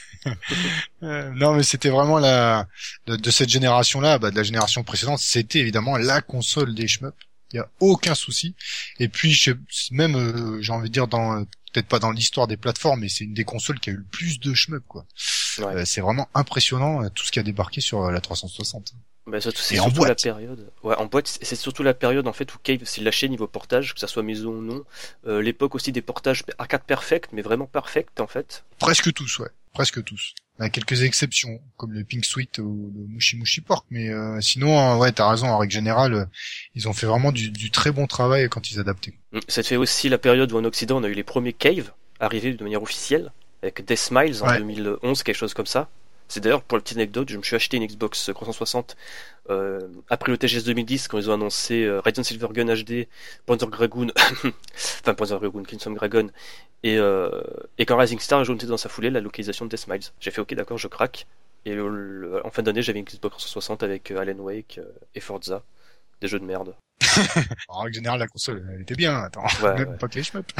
Euh, non, mais c'était vraiment la de, de cette génération-là, bah, de la génération précédente, c'était évidemment la console des shmups. Il y a aucun souci. Et puis je, même, euh, j'ai envie de dire dans peut-être pas dans l'histoire des plateformes, mais c'est une des consoles qui a eu le plus de shmups quoi. Ouais. Euh, c'est vraiment impressionnant euh, tout ce qui a débarqué sur euh, la 360. Bah, surtout, c'est surtout la période. Ouais, en boîte, c'est surtout la période en fait où Cave s'est lâché niveau portage, que ça soit maison ou non. Euh, L'époque aussi des portages arcade perfect, mais vraiment perfect en fait. Presque tous, ouais, presque tous. Il y a quelques exceptions, comme le Pink Sweet ou le Mushi Mushi Pork, mais euh, sinon, ouais, t'as raison. En règle générale, euh, ils ont fait vraiment du, du très bon travail quand ils adaptaient. Mm. Ça fait aussi la période où en Occident on a eu les premiers Cave arrivés de manière officielle, avec Death Smiles en Ouais. 2011, quelque chose comme ça. C'est d'ailleurs pour la petite anecdote, je me suis acheté une Xbox 360 euh, après le TGS 2010 quand ils ont annoncé euh, Raiden Silvergun HD, Panzer Dragoon, enfin Panzer Dragoon, Crimson Dragon, et, euh, et quand Rising Star a dans sa foulée la localisation de Death Smiles. J'ai fait ok d'accord, je craque. Et le- le- en fin d'année j'avais une Xbox 360 avec euh, Alan Wake et Forza, des jeux de merde. En règle générale, la console, elle était bien. Attends, Ouais, même ouais. pas que les shmups.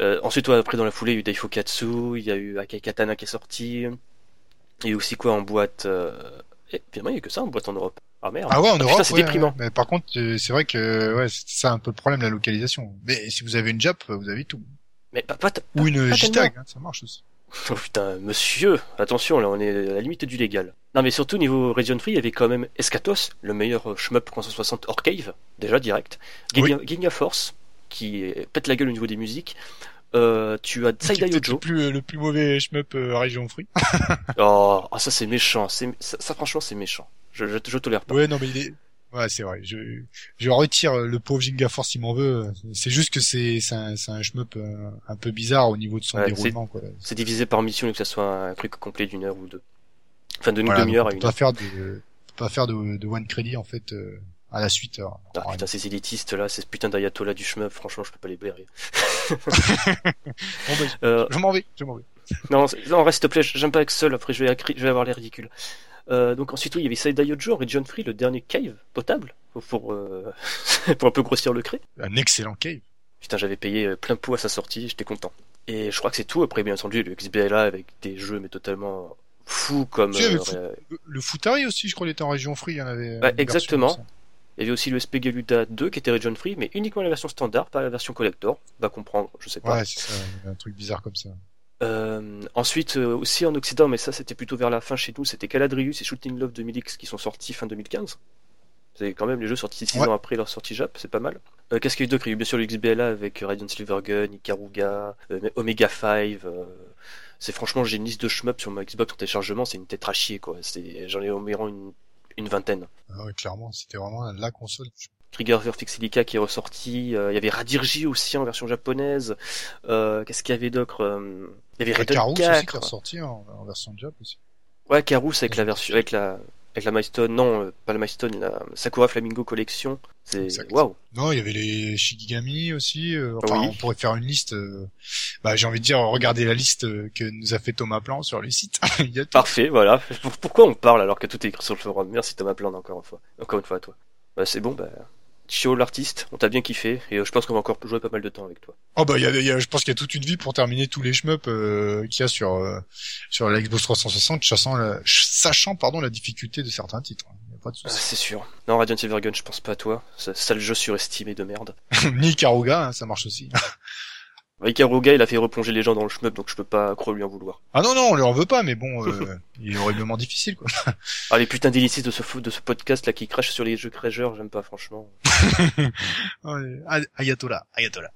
Euh, ensuite, ouais, après, dans la foulée, il y a eu Daifukatsu, il y a eu Akai Katana qui est sorti. Il y a eu aussi quoi en boîte euh... Et finalement, il n'y a que ça en boîte en Europe. Ah merde. Ah ouais, en putain, Europe, c'est ouais, déprimant. ouais. Mais par contre, euh, c'est vrai que ouais, c'est ça un peu le problème la localisation. Mais si vous avez une Jap, vous avez tout. Mais pas, pas, Ou une JTAG, hein, ça marche aussi. Oh putain, monsieur, attention, là, on est à la limite du légal. Non, mais surtout, niveau Region Free, il y avait quand même Escatos, le meilleur euh, shmup 360 hors cave, déjà direct. Ginga, Ginga Force, qui euh, pète la gueule au niveau des musiques. Euh, tu as Saida peut-être le plus le plus mauvais shmup euh, région free. Oh, ah, ça c'est méchant. c'est- Ça, ça, franchement, c'est méchant. Je, je, je tolère pas. Ouais, non mais il est Ouais, c'est vrai. Je, je retire le pauvre Ginga Force s'il m'en veut. C'est juste que c'est c'est un, c'est un shmup euh, un peu bizarre au niveau de son Ouais, déroulement. Quoi. C'est divisé par mission, que ça soit un truc complet d'une heure ou deux. Enfin, de une Voilà, demi-heure on à peut une pas heure. faire de on peut pas faire de, de one credit en fait euh, à la suite. alors. Ah, putain, ces élitistes là, ces putains d'ayatollahs du shmup, franchement, je peux pas les blairer. Bon, bah, Euh, je m'en vais, je m'en vais. non, non, reste s'il te plaît, j'aime pas Excel, après je vais, accri- je vais avoir les ridicules. Euh, donc ensuite, oui, il y avait Saida Yojo, Region Free, le dernier cave potable, pour, euh, pour un peu grossir le cré. Un excellent cave. Putain, j'avais payé euh, plein pot à sa sortie, j'étais content. Et je crois que c'est tout. Après, bien entendu, le XBLA avec des jeux mais totalement fous comme. Tu sais, le, euh, foot- euh, le- le Futari aussi, je crois, il était en région free. Il y en avait. Une version exactement. Il y avait aussi le SP Galuda 2 qui était region free, mais uniquement la version standard, pas la version collector. Va comprendre, je sais pas. Ouais, c'est ça. Un truc bizarre comme ça. Euh, ensuite, euh, aussi en Occident, mais ça c'était plutôt vers la fin chez nous, c'était Caladrius et Shooting Love 2000X qui sont sortis fin 2015. C'est quand même les jeux sortis 6 Ouais. ans après leur sortie Jap, c'est pas mal. Euh, Qu'est-ce qu'il y a eu d'autre? Il y a eu bien sûr le XBLA avec euh, Radiant Silvergun, Ikaruga, Omega 5. euh, c'est franchement, j'ai une liste de shmups sur ma Xbox en téléchargement, c'est une tête à chier quoi. J'en ai environ une, une vingtaine. Ah ouais, clairement, c'était vraiment la console. Trigger Fixilica qui est ressorti, euh, il y avait Radirji aussi en version japonaise. Euh, Qu'est-ce qu'il y avait d'autre Euh, Il y avait Ouais, Raiden Carous aussi 4. qui est ressorti en, en version Jap aussi. Ouais, Carous avec la version, avec la, avec la Milestone, non, euh, pas la Milestone, la Sakura Flamingo Collection. C'est, waouh. Non, il y avait les Shikigami aussi. euh, enfin, Oui. on pourrait faire une liste. euh, bah, j'ai envie de dire, regardez la liste que nous a fait Thomas Plan sur le site. il y a tout. Parfait, voilà. Pour- Pourquoi on parle alors que tout est écrit sur le forum? Merci Thomas Plan encore une fois. Encore une fois à toi. Bah, c'est bon, bah, Chio l'artiste, on t'a bien kiffé, et euh, je pense qu'on va encore jouer pas mal de temps avec toi. Oh bah, il y a, y a- je pense qu'il y a toute une vie pour terminer tous les shmups euh, qu'il y a sur euh, sur la Xbox 360, sachant la, sachant pardon la difficulté de certains titres. Pas de Ah, c'est sûr. Non, Radiant Silvergun, je pense pas à toi. C'est ça le jeu surestimé de merde. Ni Karuga, hein, ça marche aussi. Ikaruga, il a fait replonger les gens dans le shmup, donc je peux pas trop lui en vouloir. Ah non non, on leur veut pas, mais bon, euh, il est horriblement difficile quoi. Ah, les putains d'élitistes de ce, fou- de ce podcast là qui crachent sur les jeux cracheurs, j'aime pas franchement. Ayatollah, Ayatollah.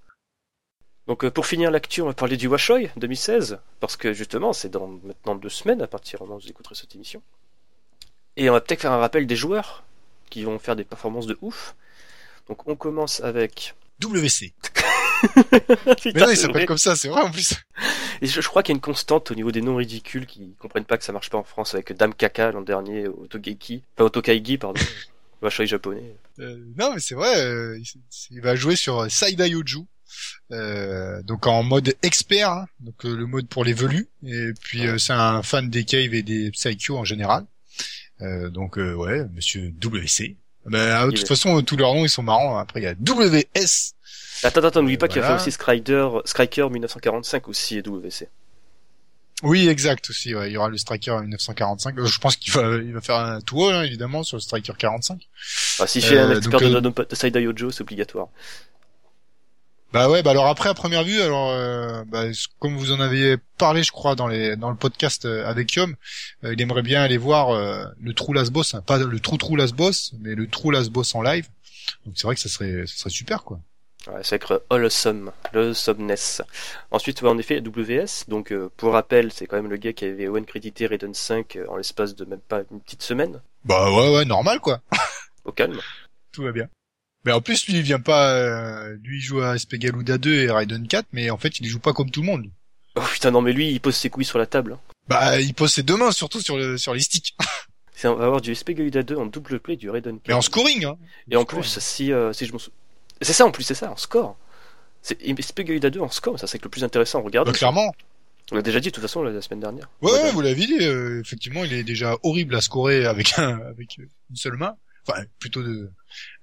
Donc euh, pour finir l'actu, on va parler du Washoy 2016, parce que justement c'est dans maintenant deux semaines à partir du moment où vous écouterez cette émission. Et on va peut-être faire un rappel des joueurs qui vont faire des performances de ouf. Donc on commence avec... WC. Mais non, il s'appelle comme ça, c'est vrai en plus. Et je, je crois qu'il y a une constante au niveau des noms ridicules qui comprennent pas que ça marche pas en France avec Dame Kaka l'an dernier, Otogeiki, pas Otokaigi pardon, Washoy japonais. Euh, non, mais c'est vrai, euh, il, il va jouer sur Saida Yoju. Euh, donc en mode expert, hein, donc euh, le mode pour les velus. Et puis euh, c'est un fan des caves et des psycho en général. Euh, donc euh, ouais, Monsieur WC. Ben, de toute façon, tous leurs noms ils sont marrants. Après il y a WS. Attends, attends, n'oublie pas qu'il a fait Voilà. aussi Strider, Striker 1945 aussi et WC. Oui, exact aussi. Ouais. Il y aura le Striker 1945. Euh, Je pense qu'il va, il va faire un tour hein, évidemment sur le Striker 45. Ah, si j'ai un Euh, expert donc, de, euh, de, de Saida Yojo, c'est obligatoire. Bah ouais, bah alors après à première vue, alors euh, bah, comme vous en avez parlé, je crois dans les dans le podcast avec Yom, euh, il aimerait bien aller voir euh, le True Last Boss, hein, pas le True True Last Boss, mais le True Last Boss en live. Donc c'est vrai que ça serait ça serait super quoi. Ouais, c'est avec Awesome, le Awesomeness. Ensuite, ouais, en effet, WS. Donc, euh, pour rappel, c'est quand même le gars qui avait one crédité Raiden 5 euh, en l'espace de même pas une petite semaine. Bah ouais ouais normal quoi, Au calme. tout va bien. Mais en plus lui il vient pas, euh, lui il joue à SP Galuda 2 et Raiden 4, mais en fait il joue pas comme tout le monde. Oh putain, non, mais lui, il pose ses couilles sur la table. hein. Bah il pose ses deux mains surtout sur le sur les sticks, On va avoir du SP Galuda 2 en double play du Raiden 4. mais en scoring hein. Et en plus, si, euh, si je me sou- C'est ça, en plus, c'est ça, en score. C'est SP Galuda 2 en score, ça c'est le plus intéressant. Regarde. Bah, clairement. On l'a déjà dit, de toute façon, la, semaine dernière. Ouais, ouais, vous l'avez dit, euh, effectivement, il est déjà horrible à scorer avec un, avec une seule main. Enfin, plutôt de,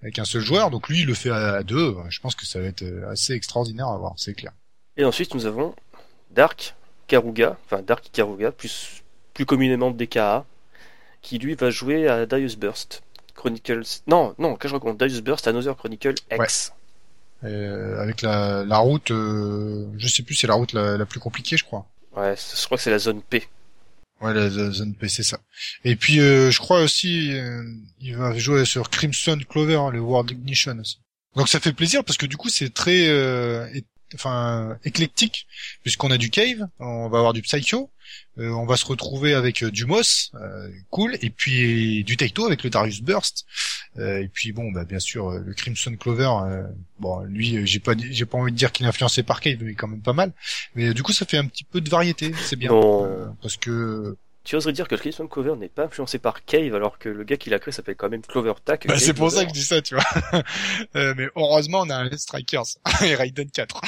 avec un seul joueur. Donc lui, il le fait à deux. Je pense que ça va être euh, assez extraordinaire à voir, c'est clair. Et ensuite, nous avons Dark Karuga, enfin Dark Karuga, plus, plus communément DKA, qui lui va jouer à Darius Burst. Chronicles. Non, non, que je raconte Darius Burst, Another Chronicle X. Euh, avec la, la route, euh, je sais plus, c'est la route la, la plus compliquée, je crois. Ouais, je crois que c'est la zone P. Ouais, la, la zone P, c'est ça. Et puis, euh, je crois aussi, euh, il va jouer sur Crimson Clover, hein, le World Ignition aussi. Donc ça fait plaisir parce que du coup, c'est très, euh, enfin, éclectique, puisqu'on a du Cave, on va avoir du Psycho, euh, on va se retrouver avec euh, du Moss, euh, cool, et puis du Taito avec le Darius Burst, euh, et puis bon, bah bien sûr euh, le Crimson Clover, euh, bon lui, j'ai pas, j'ai pas envie de dire qu'il est influencé par Cave, mais quand même pas mal, mais du coup ça fait un petit peu de variété, c'est bien. Euh, parce que Tu oserais dire que le Crimson Clover n'est pas influencé par Cave, alors que le gars qui l'a créé s'appelle quand même Clover Tack. Bah, c'est pour ça que je dis ça, tu vois. Euh, mais heureusement, on a un Strikers et Raiden 4.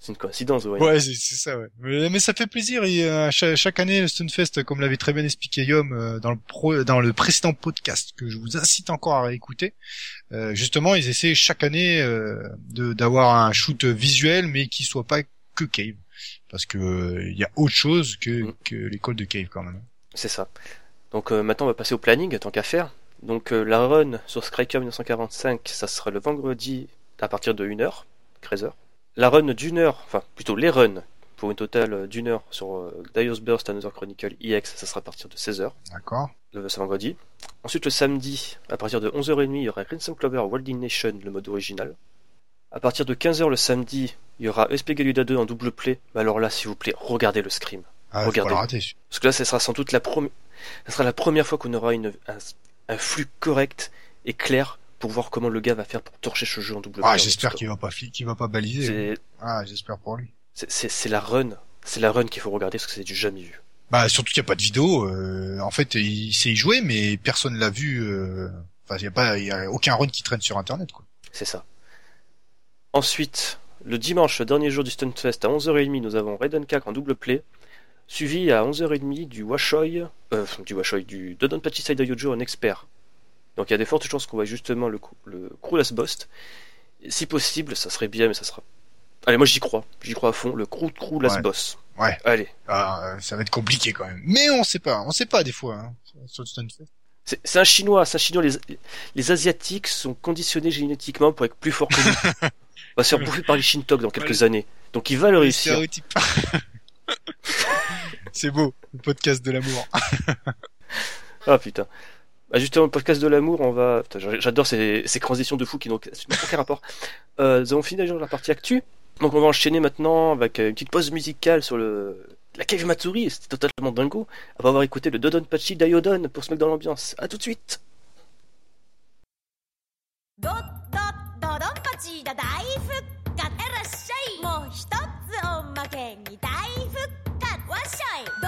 C'est une coïncidence, ouais. Ouais, c'est ça, ouais. Mais, mais ça fait plaisir. Et, euh, cha- chaque, année, le Stunfest, comme l'avait très bien expliqué Yom euh, dans le pro, dans le précédent podcast que je vous incite encore à réécouter, euh, justement, ils essaient chaque année euh, d'avoir un shoot visuel, mais qui soit pas que Cave. parce que il y a autre chose que, Mm. que l'école de Cave quand même. C'est ça. Donc euh, maintenant on va passer au planning, tant qu'à faire. Donc euh, la run sur Striker 1945, ça sera le vendredi à partir de 1h, 13h. La run d'une heure, enfin plutôt les runs, pour une totale euh, d'une heure sur euh, Dios Burst Another Chronicle EX, ça sera à partir de 16h, D'accord. le ce vendredi. Ensuite le samedi, à partir de 11h30, il y aura Crimson Clover Wilding Nation, le mode original. À partir de 15h le samedi, il y aura SP Galuda 2 en double play. Mais alors là, s'il vous plaît, regardez le scream. Ah, Regardez. Parce que là, ce sera sans doute la première, ça sera la première fois qu'on aura une, un, un flux correct et clair pour voir comment le gars va faire pour torcher ce jeu en double Ah, j'espère qu'il va pas qu'il va pas baliser. Ah, j'espère pour lui. c'est, la run, c'est la run qu'il faut regarder parce que c'est du jamais vu. Bah surtout qu'il n'y a pas de vidéo. euh, en fait, il sait y jouer, mais personne l'a vu. euh, Enfin, il y a pas, il y a aucun run qui traîne sur Internet, quoi. C'est ça. Ensuite, le dimanche, le dernier jour du Stunfest, à 11h30, nous avons Raiden Kak en double play, suivi à 11h30 du Washoi, euh, du Washoi, du Dodonpachi Side Yojo en expert. Donc il y a des fortes chances qu'on voit justement le, le Krulas Bost. Si possible, ça serait bien, mais ça sera. Allez, moi j'y crois, j'y crois à fond, le Krou Krou Last Ouais. Boss. Ouais. Allez, Ah, euh, ça va être compliqué quand même. Mais on sait pas, on sait pas des fois hein, sur le Stunfest. c'est un chinois, c'est un chinois. Les, les Asiatiques sont conditionnés génétiquement pour être plus forts que nous. On va se faire bouffer par les Shintok dans quelques années. Donc il va le réussir. C'est beau, le podcast de l'amour. Ah putain. Bah justement, le podcast de l'amour, on va. J'adore ces, ces transitions de fou qui n'ont aucun rapport. Euh, nous avons fini la partie actu. Donc on va enchaîner maintenant avec une petite pause musicale sur le la Cave Matsuri. C'était totalement dingo. On va avoir écouté le Dodon Pachi Diodon pour se mettre dans l'ambiance. À tout de suite. Shine!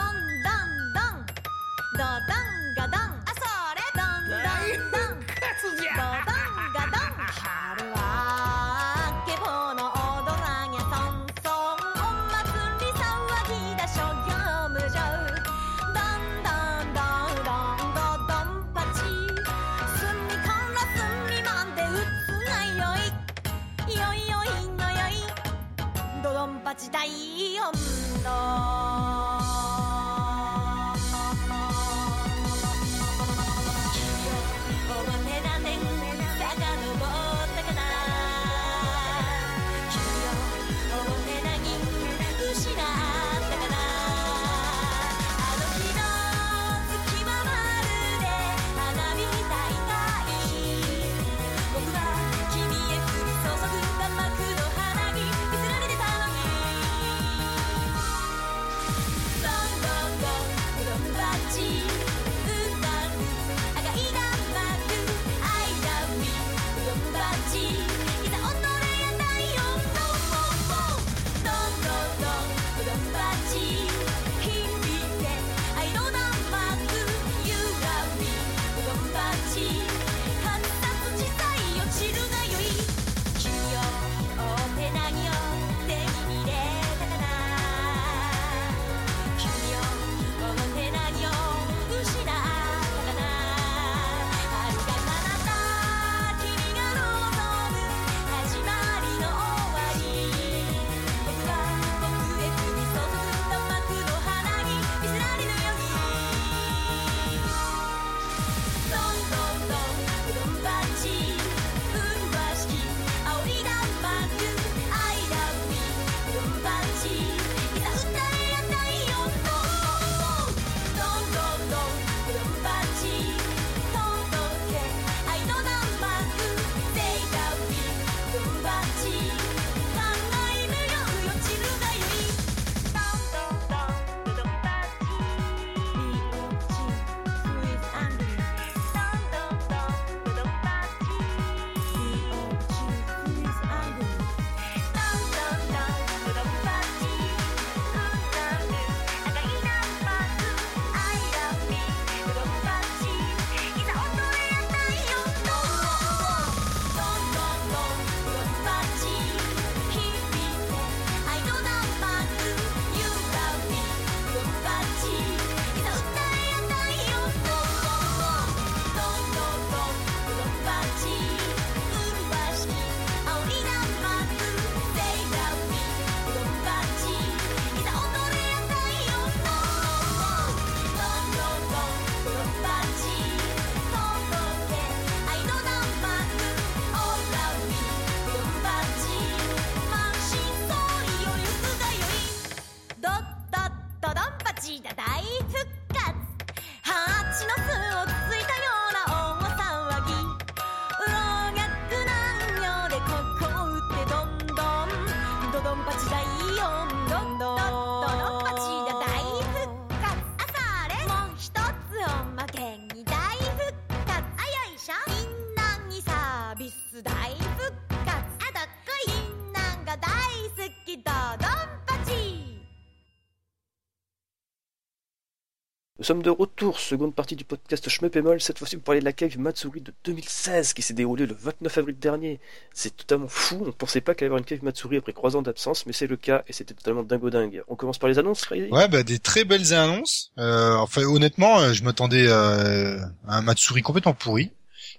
Sommes de retour, seconde partie du podcast Schmeppemol, cette fois-ci pour parler de la cave Matsuri de 2016 qui s'est déroulée le 29 avril dernier. C'est totalement fou, on pensait pas qu'il y avoir une cave Matsuri après 3 ans d'absence, mais c'est le cas et c'était totalement dingo dingue. On commence par les annonces, Riley Ouais, bah des très belles annonces. Euh, enfin, honnêtement, euh, je m'attendais euh, à un Matsuri complètement pourri.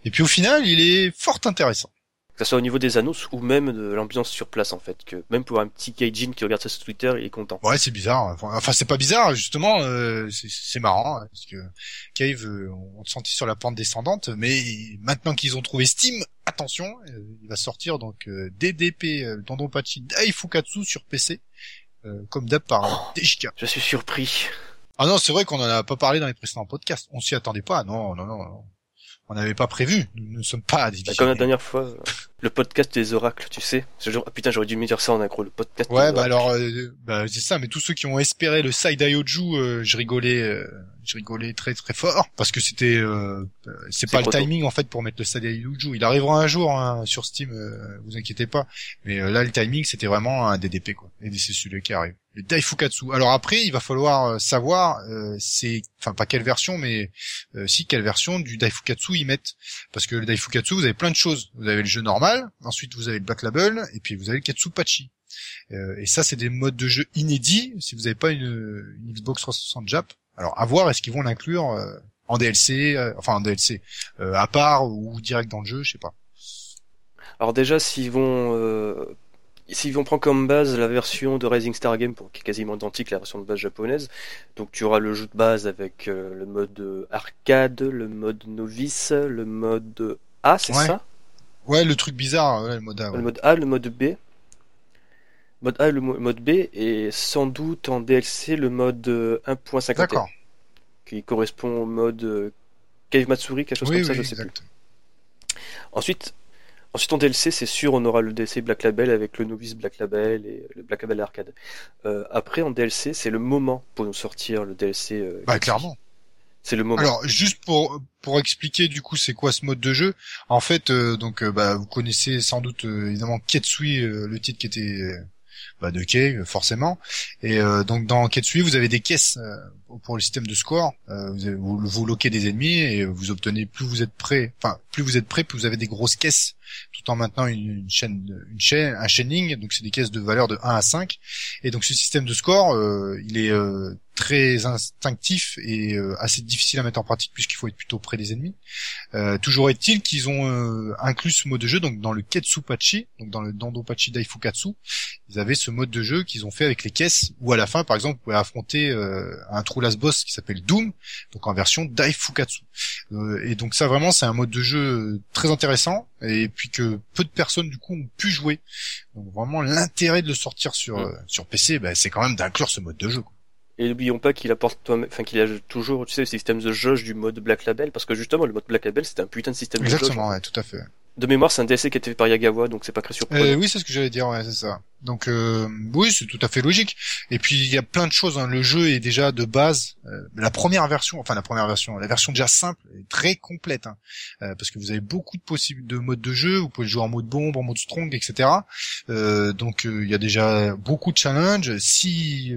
Et puis au final, il est fort intéressant. Que ce soit au niveau des annonces ou même de l'ambiance sur place en fait. Que même pour un petit Gaijin qui regarde ça sur Twitter, il est content. Ouais, c'est bizarre. Enfin, c'est pas bizarre, justement. euh, c'est- marrant hein, parce que Cave, euh, on te sentit sur la pente descendante, mais maintenant qu'ils ont trouvé Steam, attention, euh, il va sortir donc euh, DDP Dondonpachi Daifukatsu sur PC, euh, comme d'hab par Oh. DJK. Je suis surpris. Ah non, c'est vrai qu'on en a pas parlé dans les précédents podcasts. On s'y attendait pas. Non, non, non. non. On n'avait pas prévu. Nous ne sommes pas des Bah, comme la dernière fois, euh, le podcast des oracles, tu sais. Genre- ah, putain, j'aurais dû me dire ça en accro, le podcast Ouais, des bah oracles. alors, euh, bah, c'est ça. Mais tous ceux qui ont espéré le side Ayoju, euh, je rigolais, euh, je rigolais très très fort parce que c'était, euh, euh, c'est pas le tôt. timing en fait pour mettre le side Ayoju. Il arrivera un jour hein, sur Steam, euh, vous inquiétez pas. Mais euh, là, le timing, c'était vraiment un DDP quoi. Et c'est celui qui arrive. Le Daifukatsu. Alors après, il va falloir savoir, euh, c'est, enfin pas quelle version, mais euh, si quelle version du Daifukatsu ils mettent. Parce que le Daifukatsu, vous avez plein de choses. Vous avez le jeu normal, ensuite vous avez le Black Label, et puis vous avez le Katsupachi. Euh, et ça, c'est des modes de jeu inédits si vous n'avez pas une, une Xbox 360 Jap. Alors, à voir, est-ce qu'ils vont l'inclure euh, en DLC, euh, enfin en DLC, euh, à part ou direct dans le jeu, je sais pas. Alors déjà, s'ils vont, s'ils vont prendre comme base la version de Rising Star Game, pour, qui est quasiment identique à la version de base japonaise, donc tu auras le jeu de base avec le mode arcade, le mode novice, le mode A, c'est Ouais. ça? Ouais, le truc bizarre, ouais, le mode A, ouais. Le mode A, le mode B. Mode A le mo- mode B, et sans doute en DLC le mode euh, 1.51, D'accord. qui correspond au mode euh, Cave Matsuri, quelque chose Oui, comme ça, je sais plus. Ensuite, ensuite en DLC, c'est sûr, on aura le DLC Black Label avec le novice Black Label et le Black Label arcade. Euh, après, en DLC, c'est le moment pour nous sortir le DLC. euh, Bah, clairement. C'est le moment. Alors, juste pour pour expliquer du coup c'est quoi ce mode de jeu. En fait, euh, donc euh, bah vous connaissez sans doute euh, évidemment Ketsui, euh, le titre qui était euh, bah, de Cave forcément. Et donc dans Ketsui, vous avez des caisses pour le système de score. Vous, vous vous loquez des ennemis et vous obtenez plus vous êtes prêt. Enfin, plus vous êtes prêt, plus vous avez des grosses caisses, tout en maintenant une, chaîne, une chaîne, un chaining. Donc c'est des caisses de valeur de 1 à 5. Et donc ce système de score, il est très instinctif et euh, assez difficile à mettre en pratique puisqu'il faut être plutôt près des ennemis. Euh, toujours est-il qu'ils ont euh, inclus ce mode de jeu donc dans le Ketsupachi, donc dans le Dandopachi Daifukatsu, ils avaient ce mode de jeu qu'ils ont fait avec les caisses où à la fin par exemple vous pouvez affronter euh, un true last boss qui s'appelle Doom, donc en version Daifukatsu. Euh, et donc ça vraiment c'est un mode de jeu très intéressant et puis que peu de personnes du coup ont pu jouer. Donc vraiment l'intérêt de le sortir sur euh, sur PC, bah, c'est quand même d'inclure ce mode de jeu. quoi. Et n'oublions pas qu'il apporte toi enfin qu'il a toujours, tu sais, le système de jauge du mode Black Label, parce que justement, le mode Black Label, c'était un putain de système de jauge. Exactement, ouais, tout à fait. De mémoire, c'est un DLC qui a été fait par Yagawa, donc c'est pas très surprenant. Euh, oui, c'est ce que j'allais dire, ouais, c'est ça. Donc euh, oui, c'est tout à fait logique. Et puis il y a plein de choses. hein. Le jeu est déjà de base. euh, la première version, enfin la première version, la version déjà simple est très complète, hein. Euh, parce que vous avez beaucoup de possibles de modes de jeu. Vous pouvez jouer en mode bombe, en mode strong, etc. Euh, donc euh, il y a déjà beaucoup de challenges. Si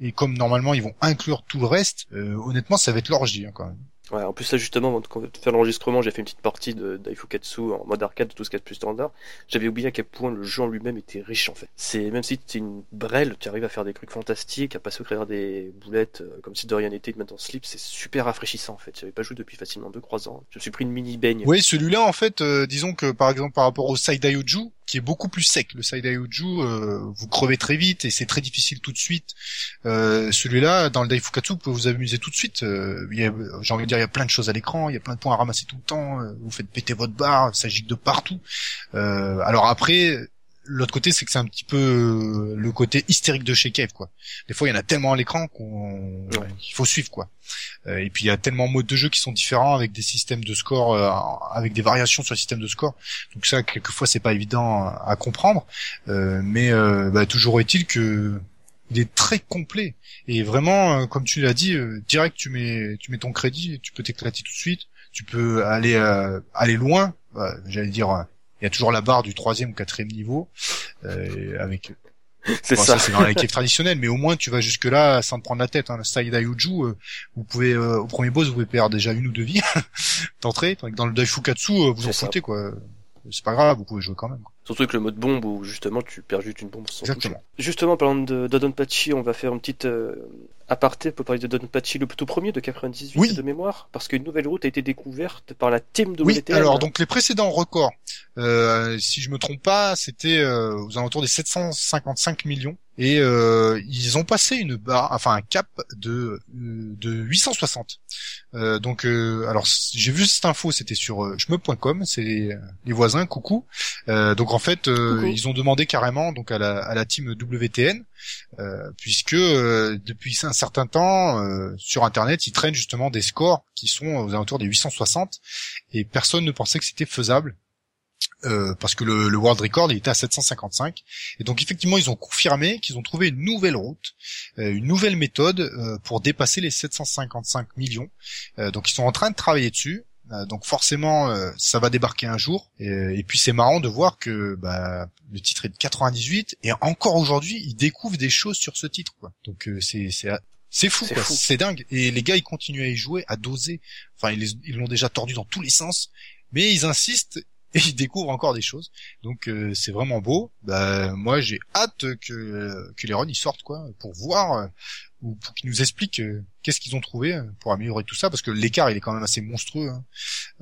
et comme normalement ils vont inclure tout le reste, euh, honnêtement ça va être l'orgie hein, quand même. Ouais, en plus là justement, avant de faire l'enregistrement, j'ai fait une petite partie de Daifukatsu en mode arcade, tout ce qu'il y a de plus standard. J'avais oublié à quel point le jeu en lui-même était riche en fait. C'est même si tu es une brêle, tu arrives à faire des trucs fantastiques, à passer au travers des boulettes euh, comme si de rien n'était, de mettre en slip, c'est super rafraîchissant en fait. J'avais pas joué depuis facilement 2-3 ans. Je me suis pris une mini baigne. Oui, celui-là, en fait, euh, disons que par exemple par rapport au Ayoju, qui est beaucoup plus sec, le Side Ayoju, euh, vous crevez très vite et c'est très difficile tout de suite. Euh, celui-là, dans le Daifukatsu, vous pouvez vous amuser tout de suite. Euh, J'ai envie de dire, il y a plein de choses à l'écran, il y a plein de points à ramasser tout le temps. euh, vous faites péter votre barre, ça gicle de partout. Alors après. L'autre côté, c'est que c'est un petit peu euh, le côté hystérique de chez Cave, quoi. Des fois, il y en a tellement à l'écran qu'on Ouais. qu'il faut suivre, quoi. Euh, et puis il y a tellement de modes de jeu qui sont différents avec des systèmes de score, euh, avec des variations sur le système de score. Donc ça, quelquefois, c'est pas évident à, comprendre. Euh, mais euh, bah, toujours est-il que il est très complet et vraiment, comme tu l'as dit, euh, direct tu mets tu mets ton crédit, tu peux t'éclater tout de suite. Tu peux aller euh, aller loin. Bah, J'allais dire, euh, il y a toujours la barre du troisième ou quatrième niveau euh, avec C'est Bon, ça. c'est dans les caves traditionnelles, mais au moins tu vas jusque là sans te prendre la tête. Hein. Le style Daioju, euh, vous pouvez euh, au premier boss vous pouvez perdre déjà une ou deux vies d'entrée. Dans le Daifukatsu, euh, vous en foutez quoi. C'est pas grave, vous pouvez jouer quand même. quoi. Surtout avec le mode bombe où justement tu perds juste une bombe sans Exactement. toucher. Justement, parlant de, de Donpachi, on va faire une petite euh, aparté pour parler de Donpachi, le tout premier de 98 Oui. de mémoire, parce qu'une nouvelle route a été découverte par la team de Oui, alors donc les précédents records, euh, si je me trompe pas, c'était euh, aux alentours des 755 millions et euh, ils ont passé une barre, enfin un cap de de 860. Euh, donc euh, alors j'ai vu cette info, c'était sur euh, shmup.com, c'est les, les voisins, coucou. Euh, donc en fait euh, Coucou. ils ont demandé carrément donc à la à la team WTN euh, puisque euh, depuis un certain temps euh, sur internet ils traînent justement des scores qui sont aux alentours des 860 et personne ne pensait que c'était faisable euh, parce que le, le world record il était à 755 et donc effectivement ils ont confirmé qu'ils ont trouvé une nouvelle route euh, une nouvelle méthode euh, pour dépasser les 755 millions. Euh, donc ils sont en train de travailler dessus. Euh, donc forcément ça va débarquer un jour. Et, et puis c'est marrant de voir que bah, le titre est de 98 et encore aujourd'hui ils découvrent des choses sur ce titre quoi. Donc c'est c'est c'est fou, C'est dingue. Et les gars, ils continuent à y jouer, à doser. Enfin, ils l'ont déjà tordu dans tous les sens. Mais ils insistent et ils découvrent encore des choses. Donc, euh, c'est vraiment beau. Bah, moi, j'ai hâte que, que les runs, ils sortent, quoi, pour voir, euh, ou pour qu'ils nous expliquent euh, qu'est-ce qu'ils ont trouvé euh, pour améliorer tout ça. Parce que l'écart, il est quand même assez monstrueux. hein.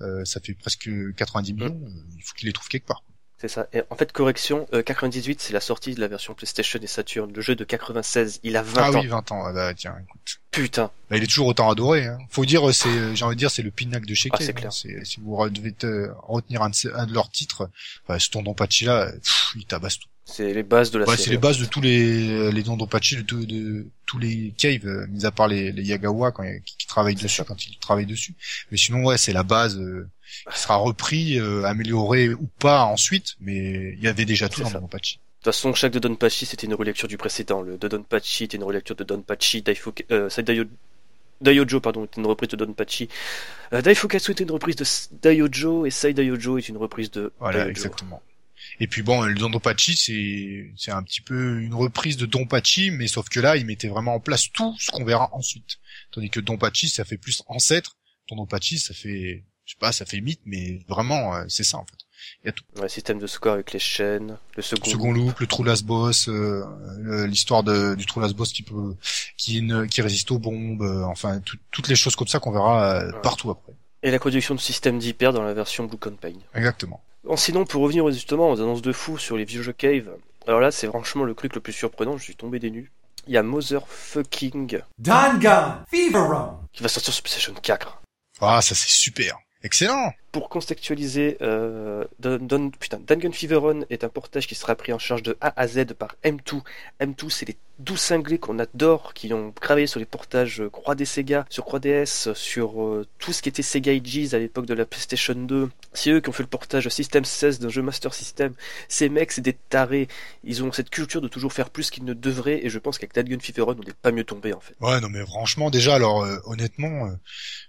Euh, ça fait presque 90 millions. Euh, Il faut qu'ils les trouvent quelque part. C'est ça. Et en fait, correction, euh, 98, c'est la sortie de la version PlayStation et Saturn. Le jeu de 96, il a 20 Ah ans. oui, 20 ans. Ah bah, tiens, écoute. Putain. Bah, il est toujours autant adoré. Hein. Faut dire, euh, c'est, euh, j'ai envie de dire, c'est le pinacle de chez Ah, c'est clair. Si vous devez te- retenir un de, ces- un de leurs titres, enfin, ce Tondompachi là, pff, il tabasse tout. C'est les bases de la Ouais, série. c'est les bases de tous les les Tondompachi, de, tous- de tous les caves, euh, mis à part les, les Yagawa quand, qui, qui travaillent dessus, ça. quand ils travaillent dessus. Mais sinon, ouais, c'est la base euh, qui sera repris, euh, amélioré ou pas ensuite, mais il y avait déjà tout dans ça. Tondompachi. De toute façon, chaque de Donpachi, c'était une relecture du précédent. Le de Donpachi était une relecture de Donpachi. Daifuka, euh, c'est Daio- Daiojo, pardon, était une reprise de Donpachi. Euh, Daifukatsu était une reprise de Daiojo et Sai Daiojo est une reprise de Voilà, Daiojo. exactement. Et puis bon, le Dondopachi, c'est c'est un petit peu une reprise de Donpachi, mais sauf que là, il mettait vraiment en place tout ce qu'on verra ensuite. Tandis que Donpachi, ça fait plus ancêtre. Dondopachi, ça fait, je sais pas, ça fait mythe, mais vraiment, euh, c'est ça en fait. Ouais, système de score avec les chaînes, le second. Le second loop, le true last boss, euh, le- l'histoire de- du true last boss qui peut, qui, ne- qui résiste aux bombes, euh, enfin tout- toutes les choses comme ça qu'on verra euh, Ouais. partout après. Et la production de système d'hyper dans la version Blue Campaign. Exactement. Bon, sinon, pour revenir justement aux annonces de fou sur les vieux jeux Cave, alors là, c'est franchement le truc le plus surprenant, je suis tombé des nues. Il y a Motherfucking Dangan Fever Run. qui va sortir sur PlayStation 4. Ah, ça c'est super, excellent. Pour contextualiser, euh, Don, Don- putain, Dangan Fever Run est un portage qui sera pris en charge de A à Z par M2. M2, c'est les doux cinglés qu'on adore, qui ont travaillé sur les portages euh, Croix des Sega, sur Croix DS, sur euh, tout ce qui était Sega Ages à l'époque de la PlayStation 2. C'est eux qui ont fait le portage System 16 d'un jeu Master System. Ces mecs, c'est des tarés. Ils ont cette culture de toujours faire plus qu'ils ne devraient, et je pense qu'avec Dangan Fever Run, on n'est pas mieux tombé en fait. Ouais, non mais franchement, déjà, alors euh, honnêtement,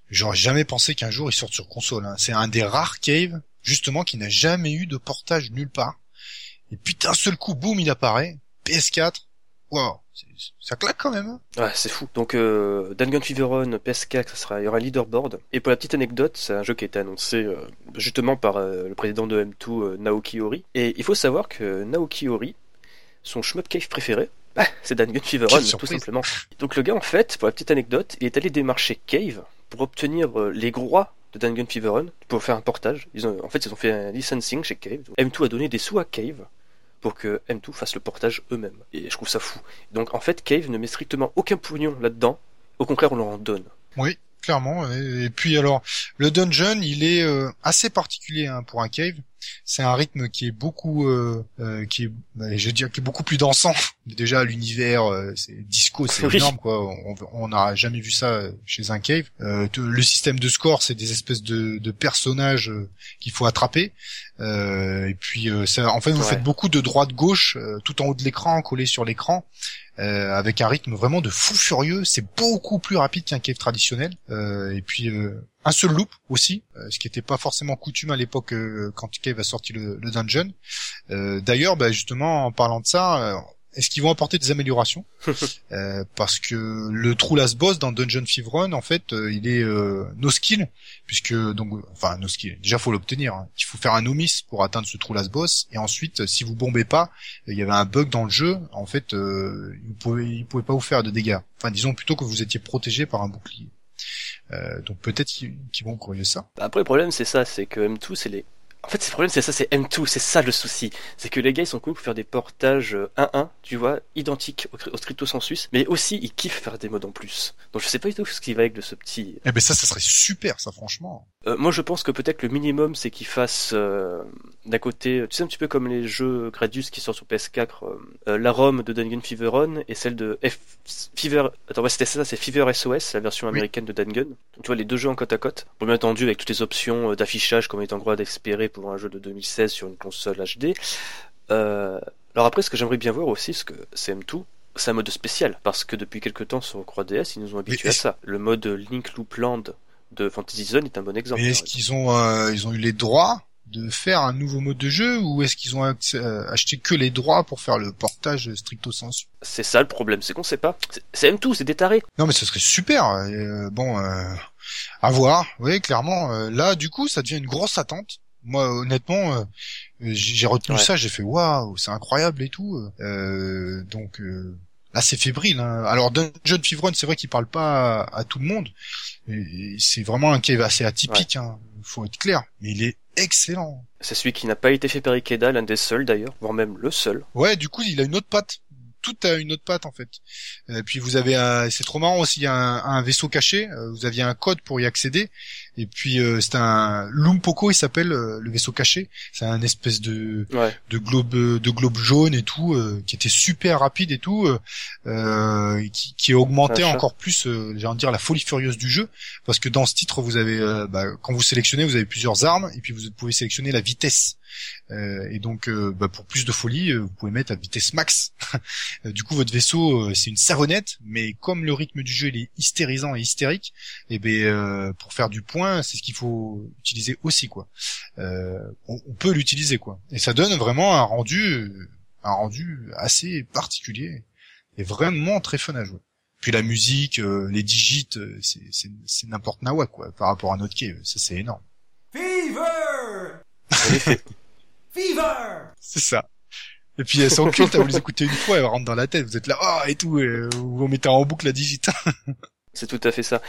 j'aurais jamais pensé qu'un jour il sorte sur console. hein. C'est un des rares caves, justement, qui n'a jamais eu de portage nulle part. Et puis d'un seul coup, boum, il apparaît. PS4. Wow, c'est- ça claque quand même. hein. Ouais, c'est fou. Donc, euh, Dangan Fever Run, PS4, ça sera, il y aura un leaderboard. Et pour la petite anecdote, c'est un jeu qui a été annoncé euh, justement par euh, le président de M2, euh, Naoki Ori. Et il faut savoir que Naoki Ori, son shmup cave préféré, bah, c'est Dangan Fever Quelle Run, tout simplement. Donc le gars, en fait, pour la petite anecdote, il est allé démarcher Cave pour obtenir euh, les droits de Dangan Fever Run pour faire un portage. Ils ont, en fait, ils ont fait un licensing chez Cave. M2 a donné des sous à Cave pour que M2 fasse le portage eux-mêmes. Et je trouve ça fou. Donc en fait, Cave ne met strictement aucun pognon là-dedans. Au contraire, on leur en donne. Oui, clairement. Et, et puis alors, le dungeon, il est euh, assez particulier hein, pour un cave. C'est un rythme qui est beaucoup, euh, euh, qui est, bah, je veux dire, qui est beaucoup plus dansant. Déjà, l'univers, euh, c'est disco, c'est Oui. énorme, quoi. On on n'a jamais vu ça euh, chez un cave. Euh, le système de score, c'est des espèces de, de personnages qu'il faut attraper. Euh, et puis, euh, ça, en fait, vous Ouais. faites beaucoup de droite-gauche, euh, tout en haut de l'écran, collé sur l'écran euh, avec un rythme vraiment de fou furieux. C'est beaucoup plus rapide qu'un cave traditionnel. Euh, et puis euh, un seul loop aussi, euh, ce qui n'était pas forcément coutume à l'époque euh, quand Cave a sorti le, le dungeon. Euh, D'ailleurs, bah, justement, en parlant de ça, est-ce qu'ils vont apporter des améliorations Euh, Parce que le true last boss dans Dungeon Fever Run, en fait, euh, il est euh, no skill, puisque donc, enfin no skill. Déjà, faut l'obtenir. hein. Il faut faire un no miss pour atteindre ce true last boss, et ensuite, si vous bombez pas, il y avait un bug dans le jeu. En fait, euh, il pouvait, il pouvait pas vous faire de dégâts. Enfin, disons plutôt que vous étiez protégé par un bouclier. Euh, donc peut-être qu'ils vont corriger ça. Après, le problème, c'est ça, c'est que M2, c'est les. En fait, le problème, c'est ça, c'est M2, c'est ça le souci. C'est que les gars, ils sont cool pour faire des portages euh, 1-1, tu vois, identiques au, au stricto sensus, mais aussi, ils kiffent faire des modes en plus. Donc, je sais pas du tout ce qui va avec de ce petit. Eh ben ça, ça serait super, ça franchement. Euh, moi, je pense que peut-être le minimum, c'est qu'ils fassent euh, d'un côté, tu sais, un petit peu comme les jeux Gradius qui sortent sur PS4, euh, euh, la ROM de Dungeon Fever Run et celle de F Fever. Attends, ouais, c'était ça, c'est Fever SOS, la version Oui. américaine de Dungeon. Donc, tu vois, les deux jeux en côte à côte. Bon, bien entendu, avec toutes les options euh, d'affichage comme étant droit d'espérer pour un jeu de 2016 sur une console HD. Euh, alors après, ce que j'aimerais bien voir aussi, ce que CM2, c'est un mode spécial, parce que depuis quelques temps sur 3DS, ils nous ont habitués à ça. Le mode Link Loop Land de Fantasy Zone est un bon exemple. Est-ce exemple. qu'ils ont, euh, ils ont eu les droits de faire un nouveau mode de jeu ou est-ce qu'ils ont euh, acheté que les droits pour faire le portage stricto sensu? C'est ça le problème, c'est qu'on sait pas. C'est- C'est M2, c'est des tarés. Non, mais ce serait super. euh, bon, euh, à voir. Oui, clairement. euh, là, du coup, ça devient une grosse attente. Moi, honnêtement, euh, j'ai retenu Ouais. ça. J'ai fait waouh, c'est incroyable et tout. Euh, donc là, c'est fébrile. Hein. Alors, Dungeon Fever Run, c'est vrai qu'il parle pas à, à tout le monde. Et- et C'est vraiment un cave assez atypique. Hein. Faut être clair. Mais il est excellent. C'est celui qui n'a pas été fait par Ikeda, l'un des seuls d'ailleurs, voire même le seul. Ouais, du coup, il a une autre patte. Tout a une autre patte en fait. Et puis vous avez, un- c'est trop marrant aussi, il y a un, un vaisseau caché. euh, Vous aviez un code pour y accéder. Et puis euh, c'est un Lumpoko, il s'appelle euh, le vaisseau caché. C'est un espèce de Ouais. de globe euh, de globe jaune et tout, euh, qui était super rapide et tout, euh, euh, qui, qui augmentait encore plus, euh, j'ai envie de dire la folie furieuse du jeu, parce que dans ce titre vous avez, euh, bah, quand vous sélectionnez, vous avez plusieurs armes et puis vous pouvez sélectionner la vitesse. Euh, et donc, euh, bah, pour plus de folie, euh, vous pouvez mettre à vitesse max. Euh, du coup, votre vaisseau, euh, c'est une savonnette, mais comme le rythme du jeu il est hystérisant et hystérique, et ben euh, pour faire du point, c'est ce qu'il faut utiliser aussi, quoi. Euh, on, on peut l'utiliser, quoi. Et ça donne vraiment un rendu, un rendu assez particulier et vraiment très fun à jouer. Puis la musique, euh, les digits, euh, c'est c'est c'est n'importe nawa, quoi, par rapport à notre quai, ça c'est énorme. Fever! Fever! C'est ça. Et puis elles sont cultes, vous les écoutez une fois, elles rentrent dans la tête, vous êtes là, oh, et tout, et euh, vous mettez en boucle la digit. C'est tout à fait ça.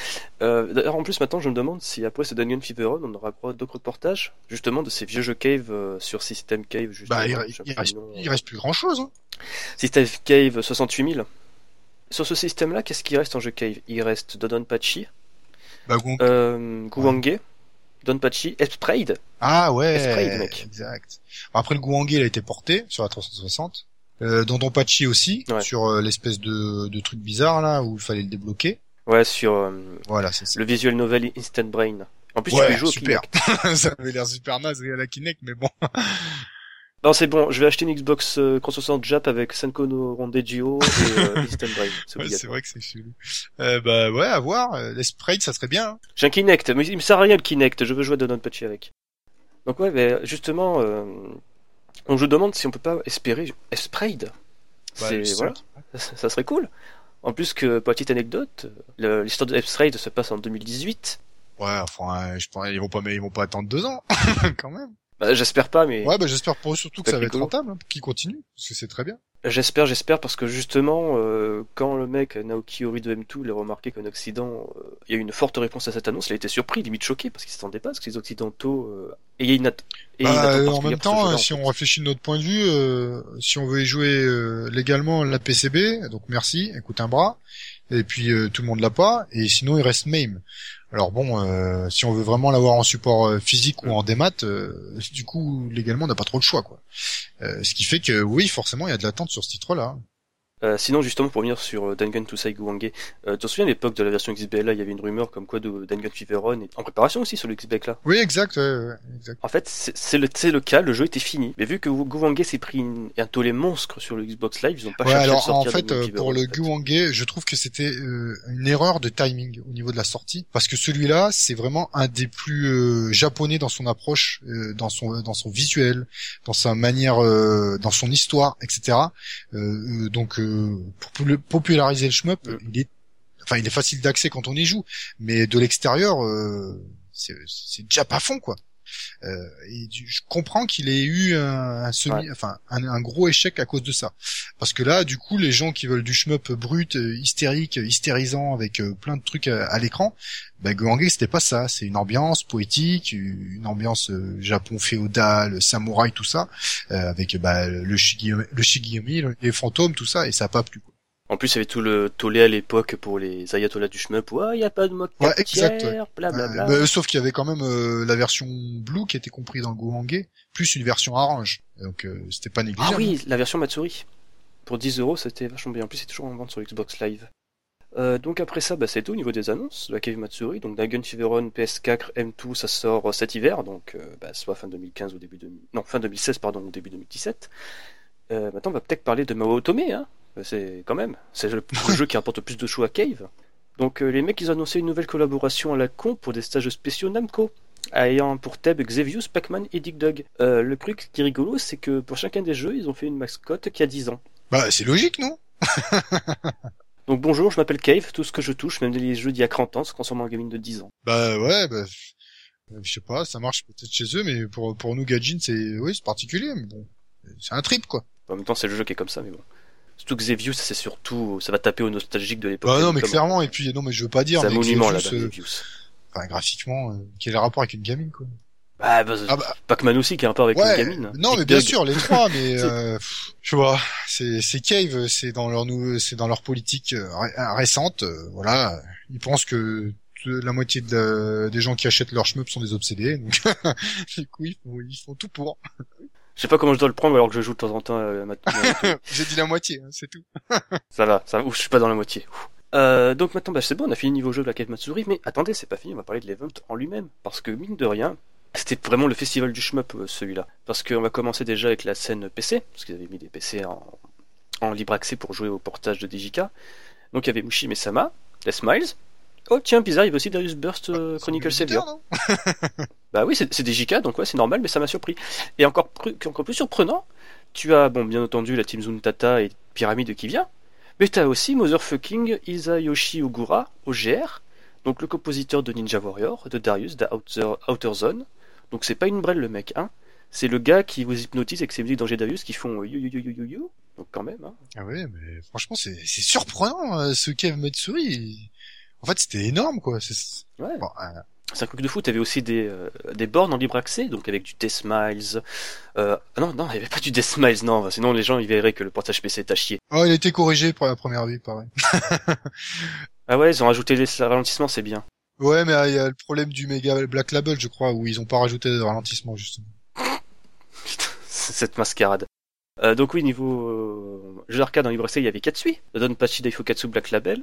Euh, D'ailleurs, en plus, maintenant, je me demande si après ce Dungeon Fever Run, on aura droit d'autres portages, justement, de ces vieux jeux Cave euh, sur System Cave, justement. bah, il, reste, il plus grand chose. Hein. System Cave 68000. Sur ce système-là, qu'est-ce qui reste en jeu Cave? Il reste Dodonpachi, Bah, gon- euh, Guwange, Donpachi, Esprade. Ah ouais, Sprite, mec. exact. Après le Gouangé, il a été porté sur la 360. Euh, Dondon Pachi aussi, Ouais. sur euh, l'espèce de, de truc bizarre là où il fallait le débloquer. Ouais, sur euh, Voilà, c'est ça. le visual novel Instant Brain. En plus, tu Ouais, peux jouer super. Ça avait l'air super naze à la Kinect, mais bon. Non, c'est bon, je vais acheter une Xbox euh, 360 Jap avec Senko no Rondegio et euh, Instant Brain. C'est Ouais, vrai que c'est chelou. Euh, bah ouais, à voir. Euh, Les sprites, ça serait bien. hein. J'ai un Kinect, mais il me sert à rien le Kinect, je veux jouer à Dodonpachi avec. Donc ouais, mais justement, euh, on je demande si on peut pas espérer. Bah, C'est le seul voilà, ça, ça serait cool. En plus que petite anecdote, l'histoire de Esprade se passe en 2018. Ouais, enfin, euh, je pense ils vont pas, mais ils vont pas attendre deux ans, quand même. Bah, j'espère pas, mais Ouais, bah j'espère pour eux surtout que Ça va être rentable, hein, qu'ils continuent, parce que c'est très bien. j'espère, j'espère parce que justement, euh, quand le mec Naoki Ori de M2 l'a remarqué qu'en Occident, euh, il y a eu une forte réponse à cette annonce, il a été surpris, limite choqué parce qu'il s'attendait pas, parce que les Occidentaux euh, ayant une, Bah, euh, en particulière même ce temps, euh, si en on réfléchit de notre point de vue, euh, si on veut y jouer euh, légalement la PCB, donc merci, écoute un bras, et puis euh, tout le monde l'a pas, et sinon il reste MAME. Alors bon, euh, si on veut vraiment l'avoir en support euh, physique ou en démat, euh, du coup légalement on n'a pas trop le choix quoi. Ce qui fait que oui, forcément il y a de l'attente sur ce titre-là. Euh, sinon, justement, pour revenir sur euh, Dangan Tusai Guwange, euh, tu te souviens à l'époque de la version XBL, là, il y avait une rumeur comme quoi de Dangan Feveron est en préparation aussi sur le XBL là. Oui, exact, ouais, exact. En fait, c'est le, le cas, le jeu était fini. Mais vu que Guwange s'est pris une- un tollé monstre sur le Xbox Live, ils ont pas Ouais, cherché à alors en sortir. fait, euh, Feveron, pour le en fait. Guwange, je trouve que c'était euh, une erreur de timing au niveau de la sortie, parce que celui-là, c'est vraiment un des plus euh, japonais dans son approche, euh, dans son dans son visuel, dans sa manière, euh, dans son histoire, etc. Euh, euh, donc, euh, pour pou- populariser le shmup, Mm. il est, enfin, il est facile d'accès quand on y joue, mais de l'extérieur, euh, c'est c'est déjà pas fond, quoi. Euh, et du- je comprends qu'il ait eu un, un semi, enfin un, un gros échec à cause de ça, parce que là, du coup, les gens qui veulent du shmup brut, euh, hystérique, hystérisant, avec euh, plein de trucs à, à l'écran, bah, Gohange, c'était pas ça. C'est une ambiance poétique, une ambiance euh, Japon féodal, samouraï, tout ça, euh, avec bah, le Shigeomi, le Shigeomi, les fantômes, tout ça, et ça a pas plu. Quoi. En plus, il y avait tout le tollé à l'époque pour les ayatollahs du shmup. Ouais, il y a pas de mode Ouais, exact, ouais. Euh, bah, sauf qu'il y avait quand même euh, la version blue qui était compris dans le Gohange, plus une version orange. Donc euh, c'était pas Ah négligeable. oui, la version Matsuri. Pour 10 euros, c'était vachement bien. En plus, c'est toujours en vente sur Xbox Live. Euh, donc après ça, bah, c'est tout au niveau des annonces. La Cave Matsuri, donc Dragon Feveron PS4 M2, ça sort euh, cet hiver, donc bah, soit fin 2015 ou début de... non fin 2016 pardon ou début 2017. Euh, maintenant, on va peut-être parler de Mao Otome, hein. C'est quand même, c'est le, jeu qui rapporte le plus de choix à Cave. Donc euh, les mecs, ils ont annoncé une nouvelle collaboration à la con pour des stages spéciaux Namco, ayant pour thème Xevious, Pac-Man et Dig Dug. Euh, le truc qui est rigolo, c'est que pour chacun des jeux, ils ont fait une mascotte qui a 10 ans. Bah c'est logique, non? Donc bonjour, je m'appelle Cave, tout ce que je touche, même les jeux d'il y a 30 ans, se transforme en gamine de 10 ans. Bah ouais, bah, euh, je sais pas, ça marche peut-être chez eux, mais pour pour nous Gajin, c'est oui, c'est particulier, mais bon, c'est un trip quoi. En même temps, c'est le jeu qui est comme ça, mais bon. Surtout Xevious, c'est surtout, ça va taper au nostalgique de l'époque. Bah non, mais Famicom. clairement, et puis non, mais je veux pas dire, C'est un mais monument là-bas, euh, enfin, graphiquement, euh, quel est le rapport avec une gamine quoi? Ah, bah, Ah bah Pac-Man aussi qui a un rapport avec ouais, une gamine. non, mais bien Dug. sûr, les trois, mais euh, je vois, c'est c'est Cave, c'est dans leur nou- c'est dans leur politique euh, euh, récente, euh, voilà, ils pensent que la moitié de- des gens qui achètent leur shmup sont des obsédés, donc du coup ils font, ils font tout pour. Je sais pas comment je dois le prendre alors que je joue de temps en temps à ma... J'ai dit la moitié, hein, c'est tout. Ça va, ça va. Ouf, je suis pas dans la moitié. Ouf. Euh, donc maintenant, bah, c'est bon, on a fini le niveau jeu de la Cave Matsuri, mais attendez, c'est pas fini, on va parler de l'event en lui-même. Parce que, mine de rien, c'était vraiment le festival du shmup, euh, celui-là. Parce qu'on va commencer déjà avec la scène PC, parce qu'ils avaient mis des PC en, en libre accès pour jouer au portage de DJK. Donc il y avait Mushi Mesama, Les Smiles. Oh tiens, bizarre, il y avait aussi Darius Burst euh, Chronicle C'est Savior. non Bah oui, c'est des JK, donc ouais, c'est normal, mais ça m'a surpris. Et encore, plus- encore plus surprenant, tu as, bon, bien entendu, la team Zuntata et Pyramide qui vient, mais t'as aussi Motherfucking Isayoshi Ogura, OGR, donc le compositeur de Ninja Warrior, de Darius, de Outer, Outer Zone. Donc c'est pas une brêle le mec, hein. C'est le gars qui vous hypnotise avec ses musiques d'Angers Darius qui font you you you you you you. Donc quand même, hein. Ah ouais, mais franchement, c'est c'est surprenant, euh, ce Kev Matsuri. En fait, c'était énorme, quoi. C'est- Ouais. Bon, euh, C'est un truc de fou. T'avais aussi des, euh, des bornes en libre accès, donc avec du Deathmiles. Euh, ah non, non, il n'y avait pas du Deathmiles, non. Sinon, les gens, ils verraient que le portage PC est à chier. Oh, il a été corrigé pour la première vie, pareil. Ah ouais, ils ont rajouté les ralentissements, c'est bien. Ouais, mais euh, il y a le problème du méga Black Label, je crois, où ils ont pas rajouté de ralentissement, justement. Putain, cette mascarade. Euh, donc oui, niveau euh, jeu d'arcade en libre il y avait Katsui, Donpachi Daifukatsu Black Label,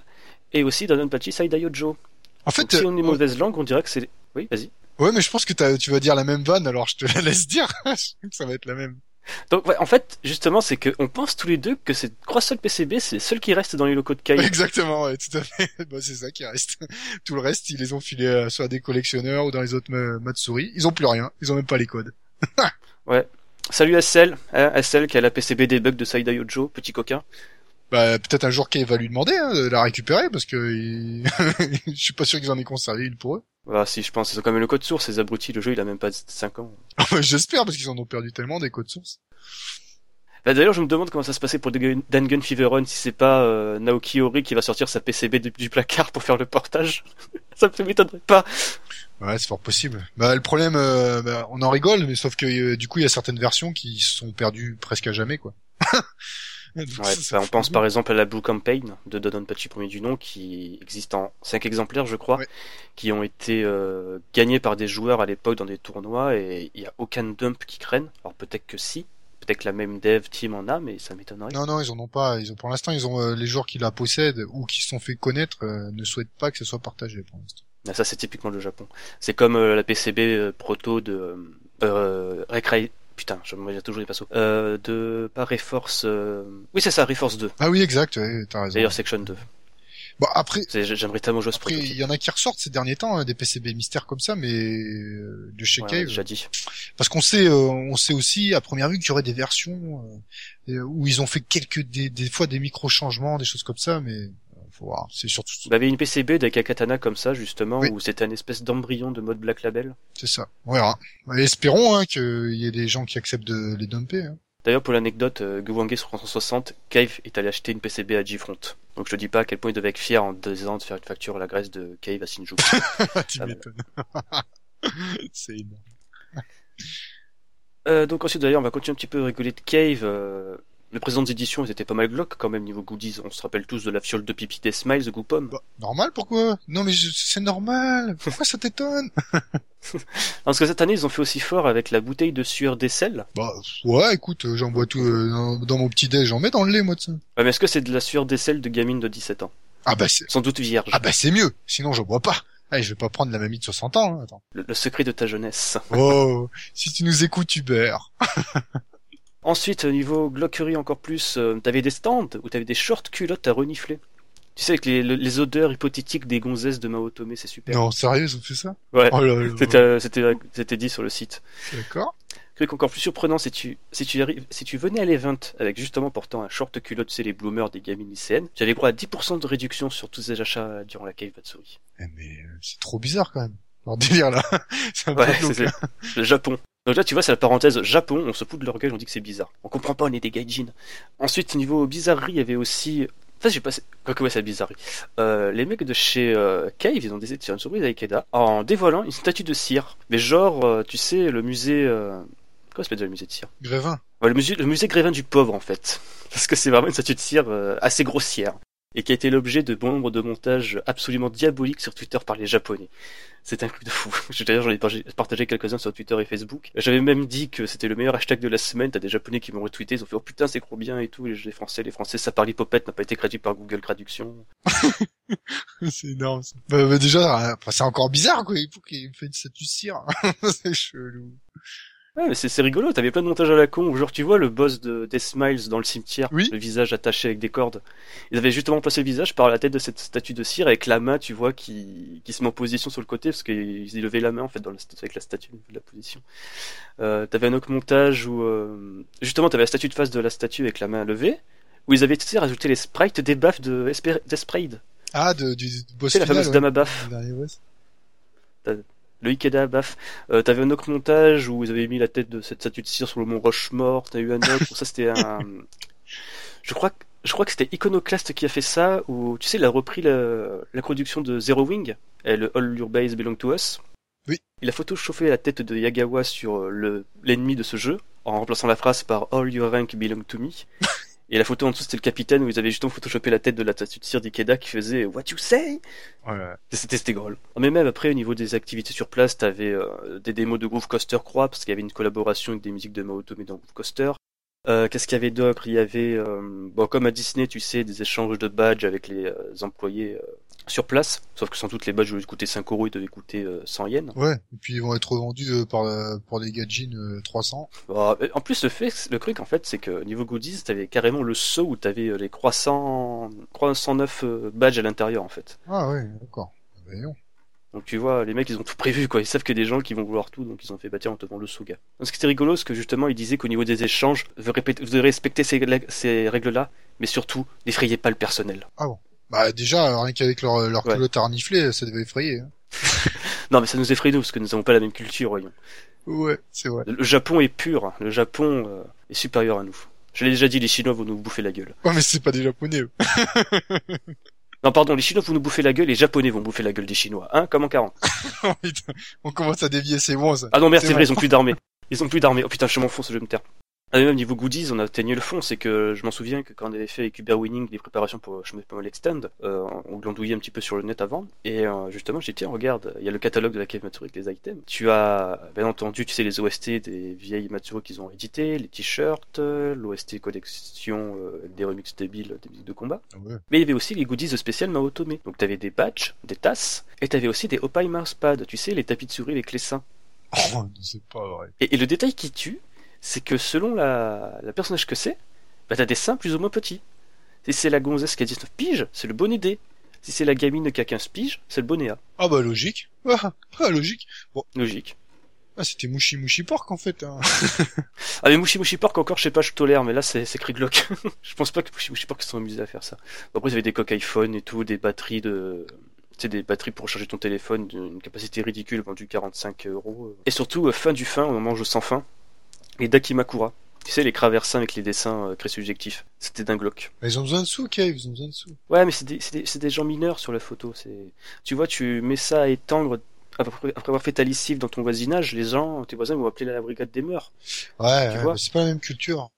et aussi Donpachi Saidai Yojo. En fait, Donc, si on est euh, mauvaise langue, on dirait que c'est... Oui, vas-y. ouais, mais je pense que tu vas dire la même vanne, alors je te la laisse dire. Je pense que ça va être la même. Donc ouais, en fait, justement, c'est qu'on pense tous les deux que ces trois seuls PCB, c'est les seuls qui restent dans les locaux de Kai. Exactement, ouais, tout à fait. bah, c'est ça qui reste. Tout le reste, ils les ont filés euh, soit à des collectionneurs ou dans les autres Matsuri. Ils ont plus rien. Ils ont même pas les codes. Salut SL, hein, SL qui a la PCB des bugs de Saidai Yojo, petit coquin. Bah, peut-être un jour Kay va lui demander hein, de la récupérer parce que il- je suis pas sûr qu'ils en aient conservé une pour eux. Voilà, si je pense, ils ont quand même le code source, ces abrutis, le jeu il a même pas 5 ans. J'espère parce qu'ils en ont perdu tellement des codes sources. Bah, D'ailleurs, je me demande comment ça se passait pour Dangun Dangun Feveron si c'est pas euh, Naoki Ori qui va sortir sa PCB du, du placard pour faire le portage. ça me m'étonnerait pas. Ouais, c'est fort possible. Bah, le problème, euh, bah, on en rigole, mais sauf que euh, du coup, il y a certaines versions qui sont perdues presque à jamais, quoi. Ouais, ça, bah, on pense par exemple à la Blue Campaign de Dodonpachi premier du nom qui existe en 5 exemplaires je crois, Ouais. qui ont été euh, gagnés par des joueurs à l'époque dans des tournois et il n'y a aucun dump qui craigne. Alors peut-être que si, peut-être que la même dev team en a, mais ça m'étonnerait. Non, non, ils en ont pas. Ils ont, pour l'instant, ils ont euh, les joueurs qui la possèdent ou qui se sont fait connaître euh, ne souhaitent pas que ce soit partagé pour l'instant. Ah, ça, c'est typiquement le Japon. C'est comme euh, la PCB euh, proto de euh, euh, Recry- Putain, je me reviens toujours les passos. Euh, de pas Reforce. euh, Oui, c'est ça, Reforce 2. Ah oui, exact. Ouais, T'as raison. D'ailleurs, Section 2. Bon, après, J'aimerais tellement jouer après, il y en a qui ressortent ces derniers temps hein, des PCB mystères comme ça, mais euh, de chez Ouais, Cave. déjà dit. Parce qu'on sait, euh, on sait aussi à première vue qu'il y aurait des versions euh, euh, où ils ont fait quelques des, des fois des micro changements, des choses comme ça, mais faut voir. C'est surtout Vous avez une PCB avec un katana comme ça, justement, Oui. où c'était un espèce d'embryon de mode Black Label. c'est ça. On verra. Et espérons hein, qu'il y ait des gens qui acceptent de les dumper. Hein. D'ailleurs, pour l'anecdote, euh, sur 360, Cave est allé acheter une PCB à G-Front. Donc je te dis pas à quel point il devait être fier en deux ans de faire une facture à la Grèce de Cave à Shinjuku. tu Ah, m'étonnes. c'est énorme. Euh, donc ensuite d'ailleurs on va continuer un petit peu à rigoler de Cave. Euh, les présentes éditions elles étaient pas mal glauques quand même niveau goodies. On se rappelle tous de la fiole de pipi des Smiles de Goupom. Bah, normal, pourquoi? Non, mais c'est normal. Pourquoi ça t'étonne? Parce que cette année ils ont fait aussi fort avec la bouteille de sueur d'aisselle. Bah ouais, écoute, euh, j'en bois tout euh, dans, dans mon petit déj, j'en mets dans le lait, moi de ça. Ouais, mais est-ce que c'est de la sueur d'aisselle de gamine de 17 ans? Ah bah c'est Sans doute vierge. ah bah c'est mieux. Sinon, j'en bois pas. Allez, je vais pas prendre la mamie de 60 ans. Hein. Attends. Le, le secret de ta jeunesse. Oh, si tu nous écoutes, Hubert. Ensuite, au niveau gloquerie encore plus, euh, t'avais des stands où t'avais des short culottes à renifler. Tu sais, avec les, le- les odeurs hypothétiques des gonzesses de Mao Tomé, c'est super. Non, sérieux, ils ont fait ça? Ouais. Oh. C'était, euh, c'était, dit sur le site. D'accord. truc encore plus surprenant, si tu, si tu arrives, si tu venais à l'event avec justement portant un short culotte, sais, les bloomers des gamines lycéennes, tu avais droit à 10% de réduction sur tous ces achats durant la cave Matsuri. Eh, mais euh, c'est trop bizarre quand même. Leur délire là. c'est Ouais, c'est c'est- le Japon. Donc là, tu vois, c'est la parenthèse Japon, on se fout de leur gueule, on dit que c'est bizarre. On comprend pas, on est des gaijins. Ensuite, niveau bizarrerie, il y avait aussi... Ça, j'ai passé... Quoique, ouais, c'est la bizarrerie. Euh, les mecs de chez euh, Cave, ils ont décidé de faire une surprise avec Eda en dévoilant une statue de cire. Mais genre, euh, tu sais, le musée... Euh... Comment s'appelle déjà le musée de cire? Grévin. Ouais, le, musée, le musée Grévin du pauvre, en fait. Parce que c'est vraiment une statue de cire euh, assez grossière. Et qui a été l'objet de bon nombre de montages absolument diaboliques sur Twitter par les Japonais. C'est un truc de fou. D'ailleurs, j'en ai partagé- quelques-uns sur Twitter et Facebook. J'avais même dit que c'était le meilleur hashtag de la semaine. T'as des Japonais qui m'ont retweeté. Ils ont fait Oh putain, c'est trop bien et tout. Les Français, les Français, ça parle hippopète n'a pas été traduit par Google Traduction. c'est énorme. Bah, bah, déjà, euh, c'est encore bizarre quoi. Il faut qu'il une statue de cire. c'est chelou. Ouais, mais c'est rigolo. T'avais plein de montages à la con où, genre, tu vois le boss de Death Smiles dans le cimetière, Oui. le visage attaché avec des cordes. Ils avaient justement placé le visage par la tête de cette statue de cire avec la main, tu vois, qui, qui se met en position sur le côté parce qu'ils levaient la main en fait dans la statue, avec la statue de la position. Euh, t'avais un autre montage où euh, justement t'avais la statue de face de la statue avec la main levée, où ils avaient tu sais, rajouté les sprites des baffes de Esper- d'Esprade. Ah, de, du, du boss sais la final, fameuse ouais. dame à baffes. Le Ikeda baf. Euh, t'avais un autre montage où ils avaient mis la tête de cette statue de cire sur le mont Rochemort. T'as eu un autre. ça c'était un. Je crois que je crois que c'était Iconoclast qui a fait ça. Où tu sais, il a repris la, la production de Zero Wing, et le All Your Base Belong to Us. Oui. Il a photochauffé la tête de Yagawa sur euh, le l'ennemi de ce jeu en remplaçant la phrase par All Your Rank Belong to Me. Et la photo en dessous c'était le capitaine où ils avaient justement photoshopé la tête de la statue de cire d'Ikeda qui faisait What you say? Voilà. c'était c'était drôle. Mais même après, au niveau des activités sur place, t'avais euh, des démos de Groove Coaster Croix, parce qu'il y avait une collaboration avec des musiques de Mao Tomé dans Groove Coaster. Euh, Qu'est-ce qu'il y avait d'autre? Il y avait, euh, bon, comme à Disney, tu sais, des échanges de badges avec les euh, employés euh, sur place. Sauf que sans doute les badges, au lieu de coûter 5 euros, ils devaient coûter euh, 100 yens. Ouais. Et puis ils vont être vendus euh, par euh, pour des gadgets euh, 300. Bon, euh, en plus, le fait, le truc, en fait, c'est que niveau goodies, t'avais carrément le saut où t'avais euh, les 300, 309 euh, badges à l'intérieur, en fait. Ah ouais, d'accord. Bah. Donc tu vois, les mecs ils ont tout prévu quoi, ils savent qu'il y a des gens qui vont vouloir tout, donc ils ont fait bâtir en te vend le Suga. Donc ce qui était rigolo, c'est que justement ils disaient qu'au niveau des échanges, vous répétez- vous devez respecter ces, règles- ces règles-là, mais surtout, n'effrayez pas le personnel. Bah déjà, rien qu'avec leur, leur Ouais. culotte à ça devait effrayer. hein. Non mais ça nous effraie nous, parce que nous n'avons pas la même culture, voyons. Ouais, c'est vrai. Le Japon est pur, hein. le Japon euh, est supérieur à nous. Je l'ai déjà dit, les Chinois vont nous bouffer la gueule. Ouais, mais c'est pas des japonais. eux. Non pardon, les Chinois vont nous bouffer la gueule, les Japonais vont bouffer la gueule des Chinois, hein, comme en 40. Oh, putain, On commence à dévier, c'est bon ça. Ah non merde, C'est vrai, ils ont plus d'armée. Ils ont plus d'armée. Oh putain, je m'enfonce, je vais me taire. Ah, même niveau goodies, on a atteigné le fond. C'est que je m'en souviens que quand on avait fait avec Uber Winning les préparations pour Je me fais mal extend, euh, on glandouillait un petit peu sur le net avant. Et euh, justement, j'ai dit, tiens, regarde, il y a le catalogue de la cave Matsuri avec les items. Tu as, bien entendu, tu sais, les OST des vieilles Matsuri qu'ils ont édité, les t-shirts, euh, l'OST collection euh, des remixes débiles des musiques de combat. Ouais. Mais il y avait aussi les goodies spéciales Maotome. Donc t'avais des badges, des tasses, et t'avais aussi des Opai Mousepad, tu sais, les tapis de souris avec les seins. Oh, c'est pas vrai. Et, et le détail qui tue, c'est que selon la, la personnage que c'est, bah t'as des seins plus ou moins petits. Si c'est la gonzesse qui a 19 piges, c'est le bonnet D. Si c'est la gamine qui a 15 piges, c'est le bonnet A. Ah bah logique. Ah, ah, logique. Logique. Ah, c'était Mouchi Mouchi Pork en fait. Hein. Ah mais Mouchi Mouchi Pork encore, je sais pas, je tolère, mais là c'est c'est Kriglock. je pense pas que Mouchi Mouchi Pork se sont amusés à faire ça. Bon, après, il y avait des coques iPhone et tout, des batteries de... Sais, des batteries pour recharger ton téléphone d'une capacité ridicule, vendues 45 euros. Et surtout, euh, fin du fin, on mange sans fin, les Dakimakura. Tu sais, les craversins avec les dessins euh, très subjectifs. C'était d'un glock. Ils ont besoin de sous, Cave, ils ont besoin de sous. Ouais, mais c'est des, c'est des, c'est des gens mineurs sur la photo. C'est, tu vois, tu mets ça à étendre après, après avoir fait ta lessive dans ton voisinage, les gens, tes voisins vont appeler la brigade des mœurs. Ouais, Tu ouais, vois mais c'est pas la même culture.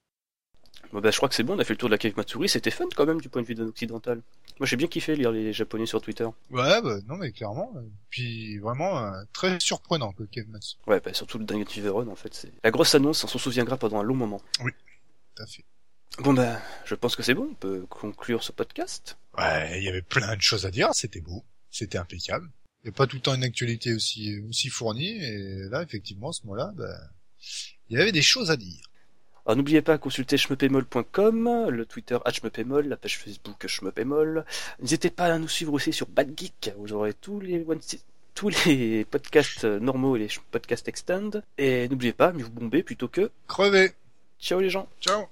Bon, bah, je crois que c'est bon, on a fait le tour de la cave Matsuri, c'était fun quand même du point de vue d'un occidental. Moi j'ai bien kiffé lire les japonais sur Twitter. Ouais, bah non mais clairement. euh, Puis vraiment euh, très surprenant que Cave Matsu. Ouais, bah, surtout le Dungeon Fever en fait, c'est la grosse annonce, on s'en souviendra pendant un long moment. Tout à fait. Bon bah, je pense que c'est bon, on peut conclure ce podcast. Ouais, il y avait plein de choses à dire, c'était beau, c'était impeccable. Il n'y a pas tout le temps une actualité aussi aussi fournie, et là, effectivement, à ce moment-là, bah, il y avait des choses à dire. Alors n'oubliez pas, consulter schmepémol.com, le Twitter @schmepémol, la page Facebook schmepémol. N'hésitez pas à nous suivre aussi sur Bad Geek, vous aurez tous les one tous les podcasts euh, normaux et les podcasts extend. Et n'oubliez pas, mieux vous bomber plutôt que Crevez ciao les gens. Ciao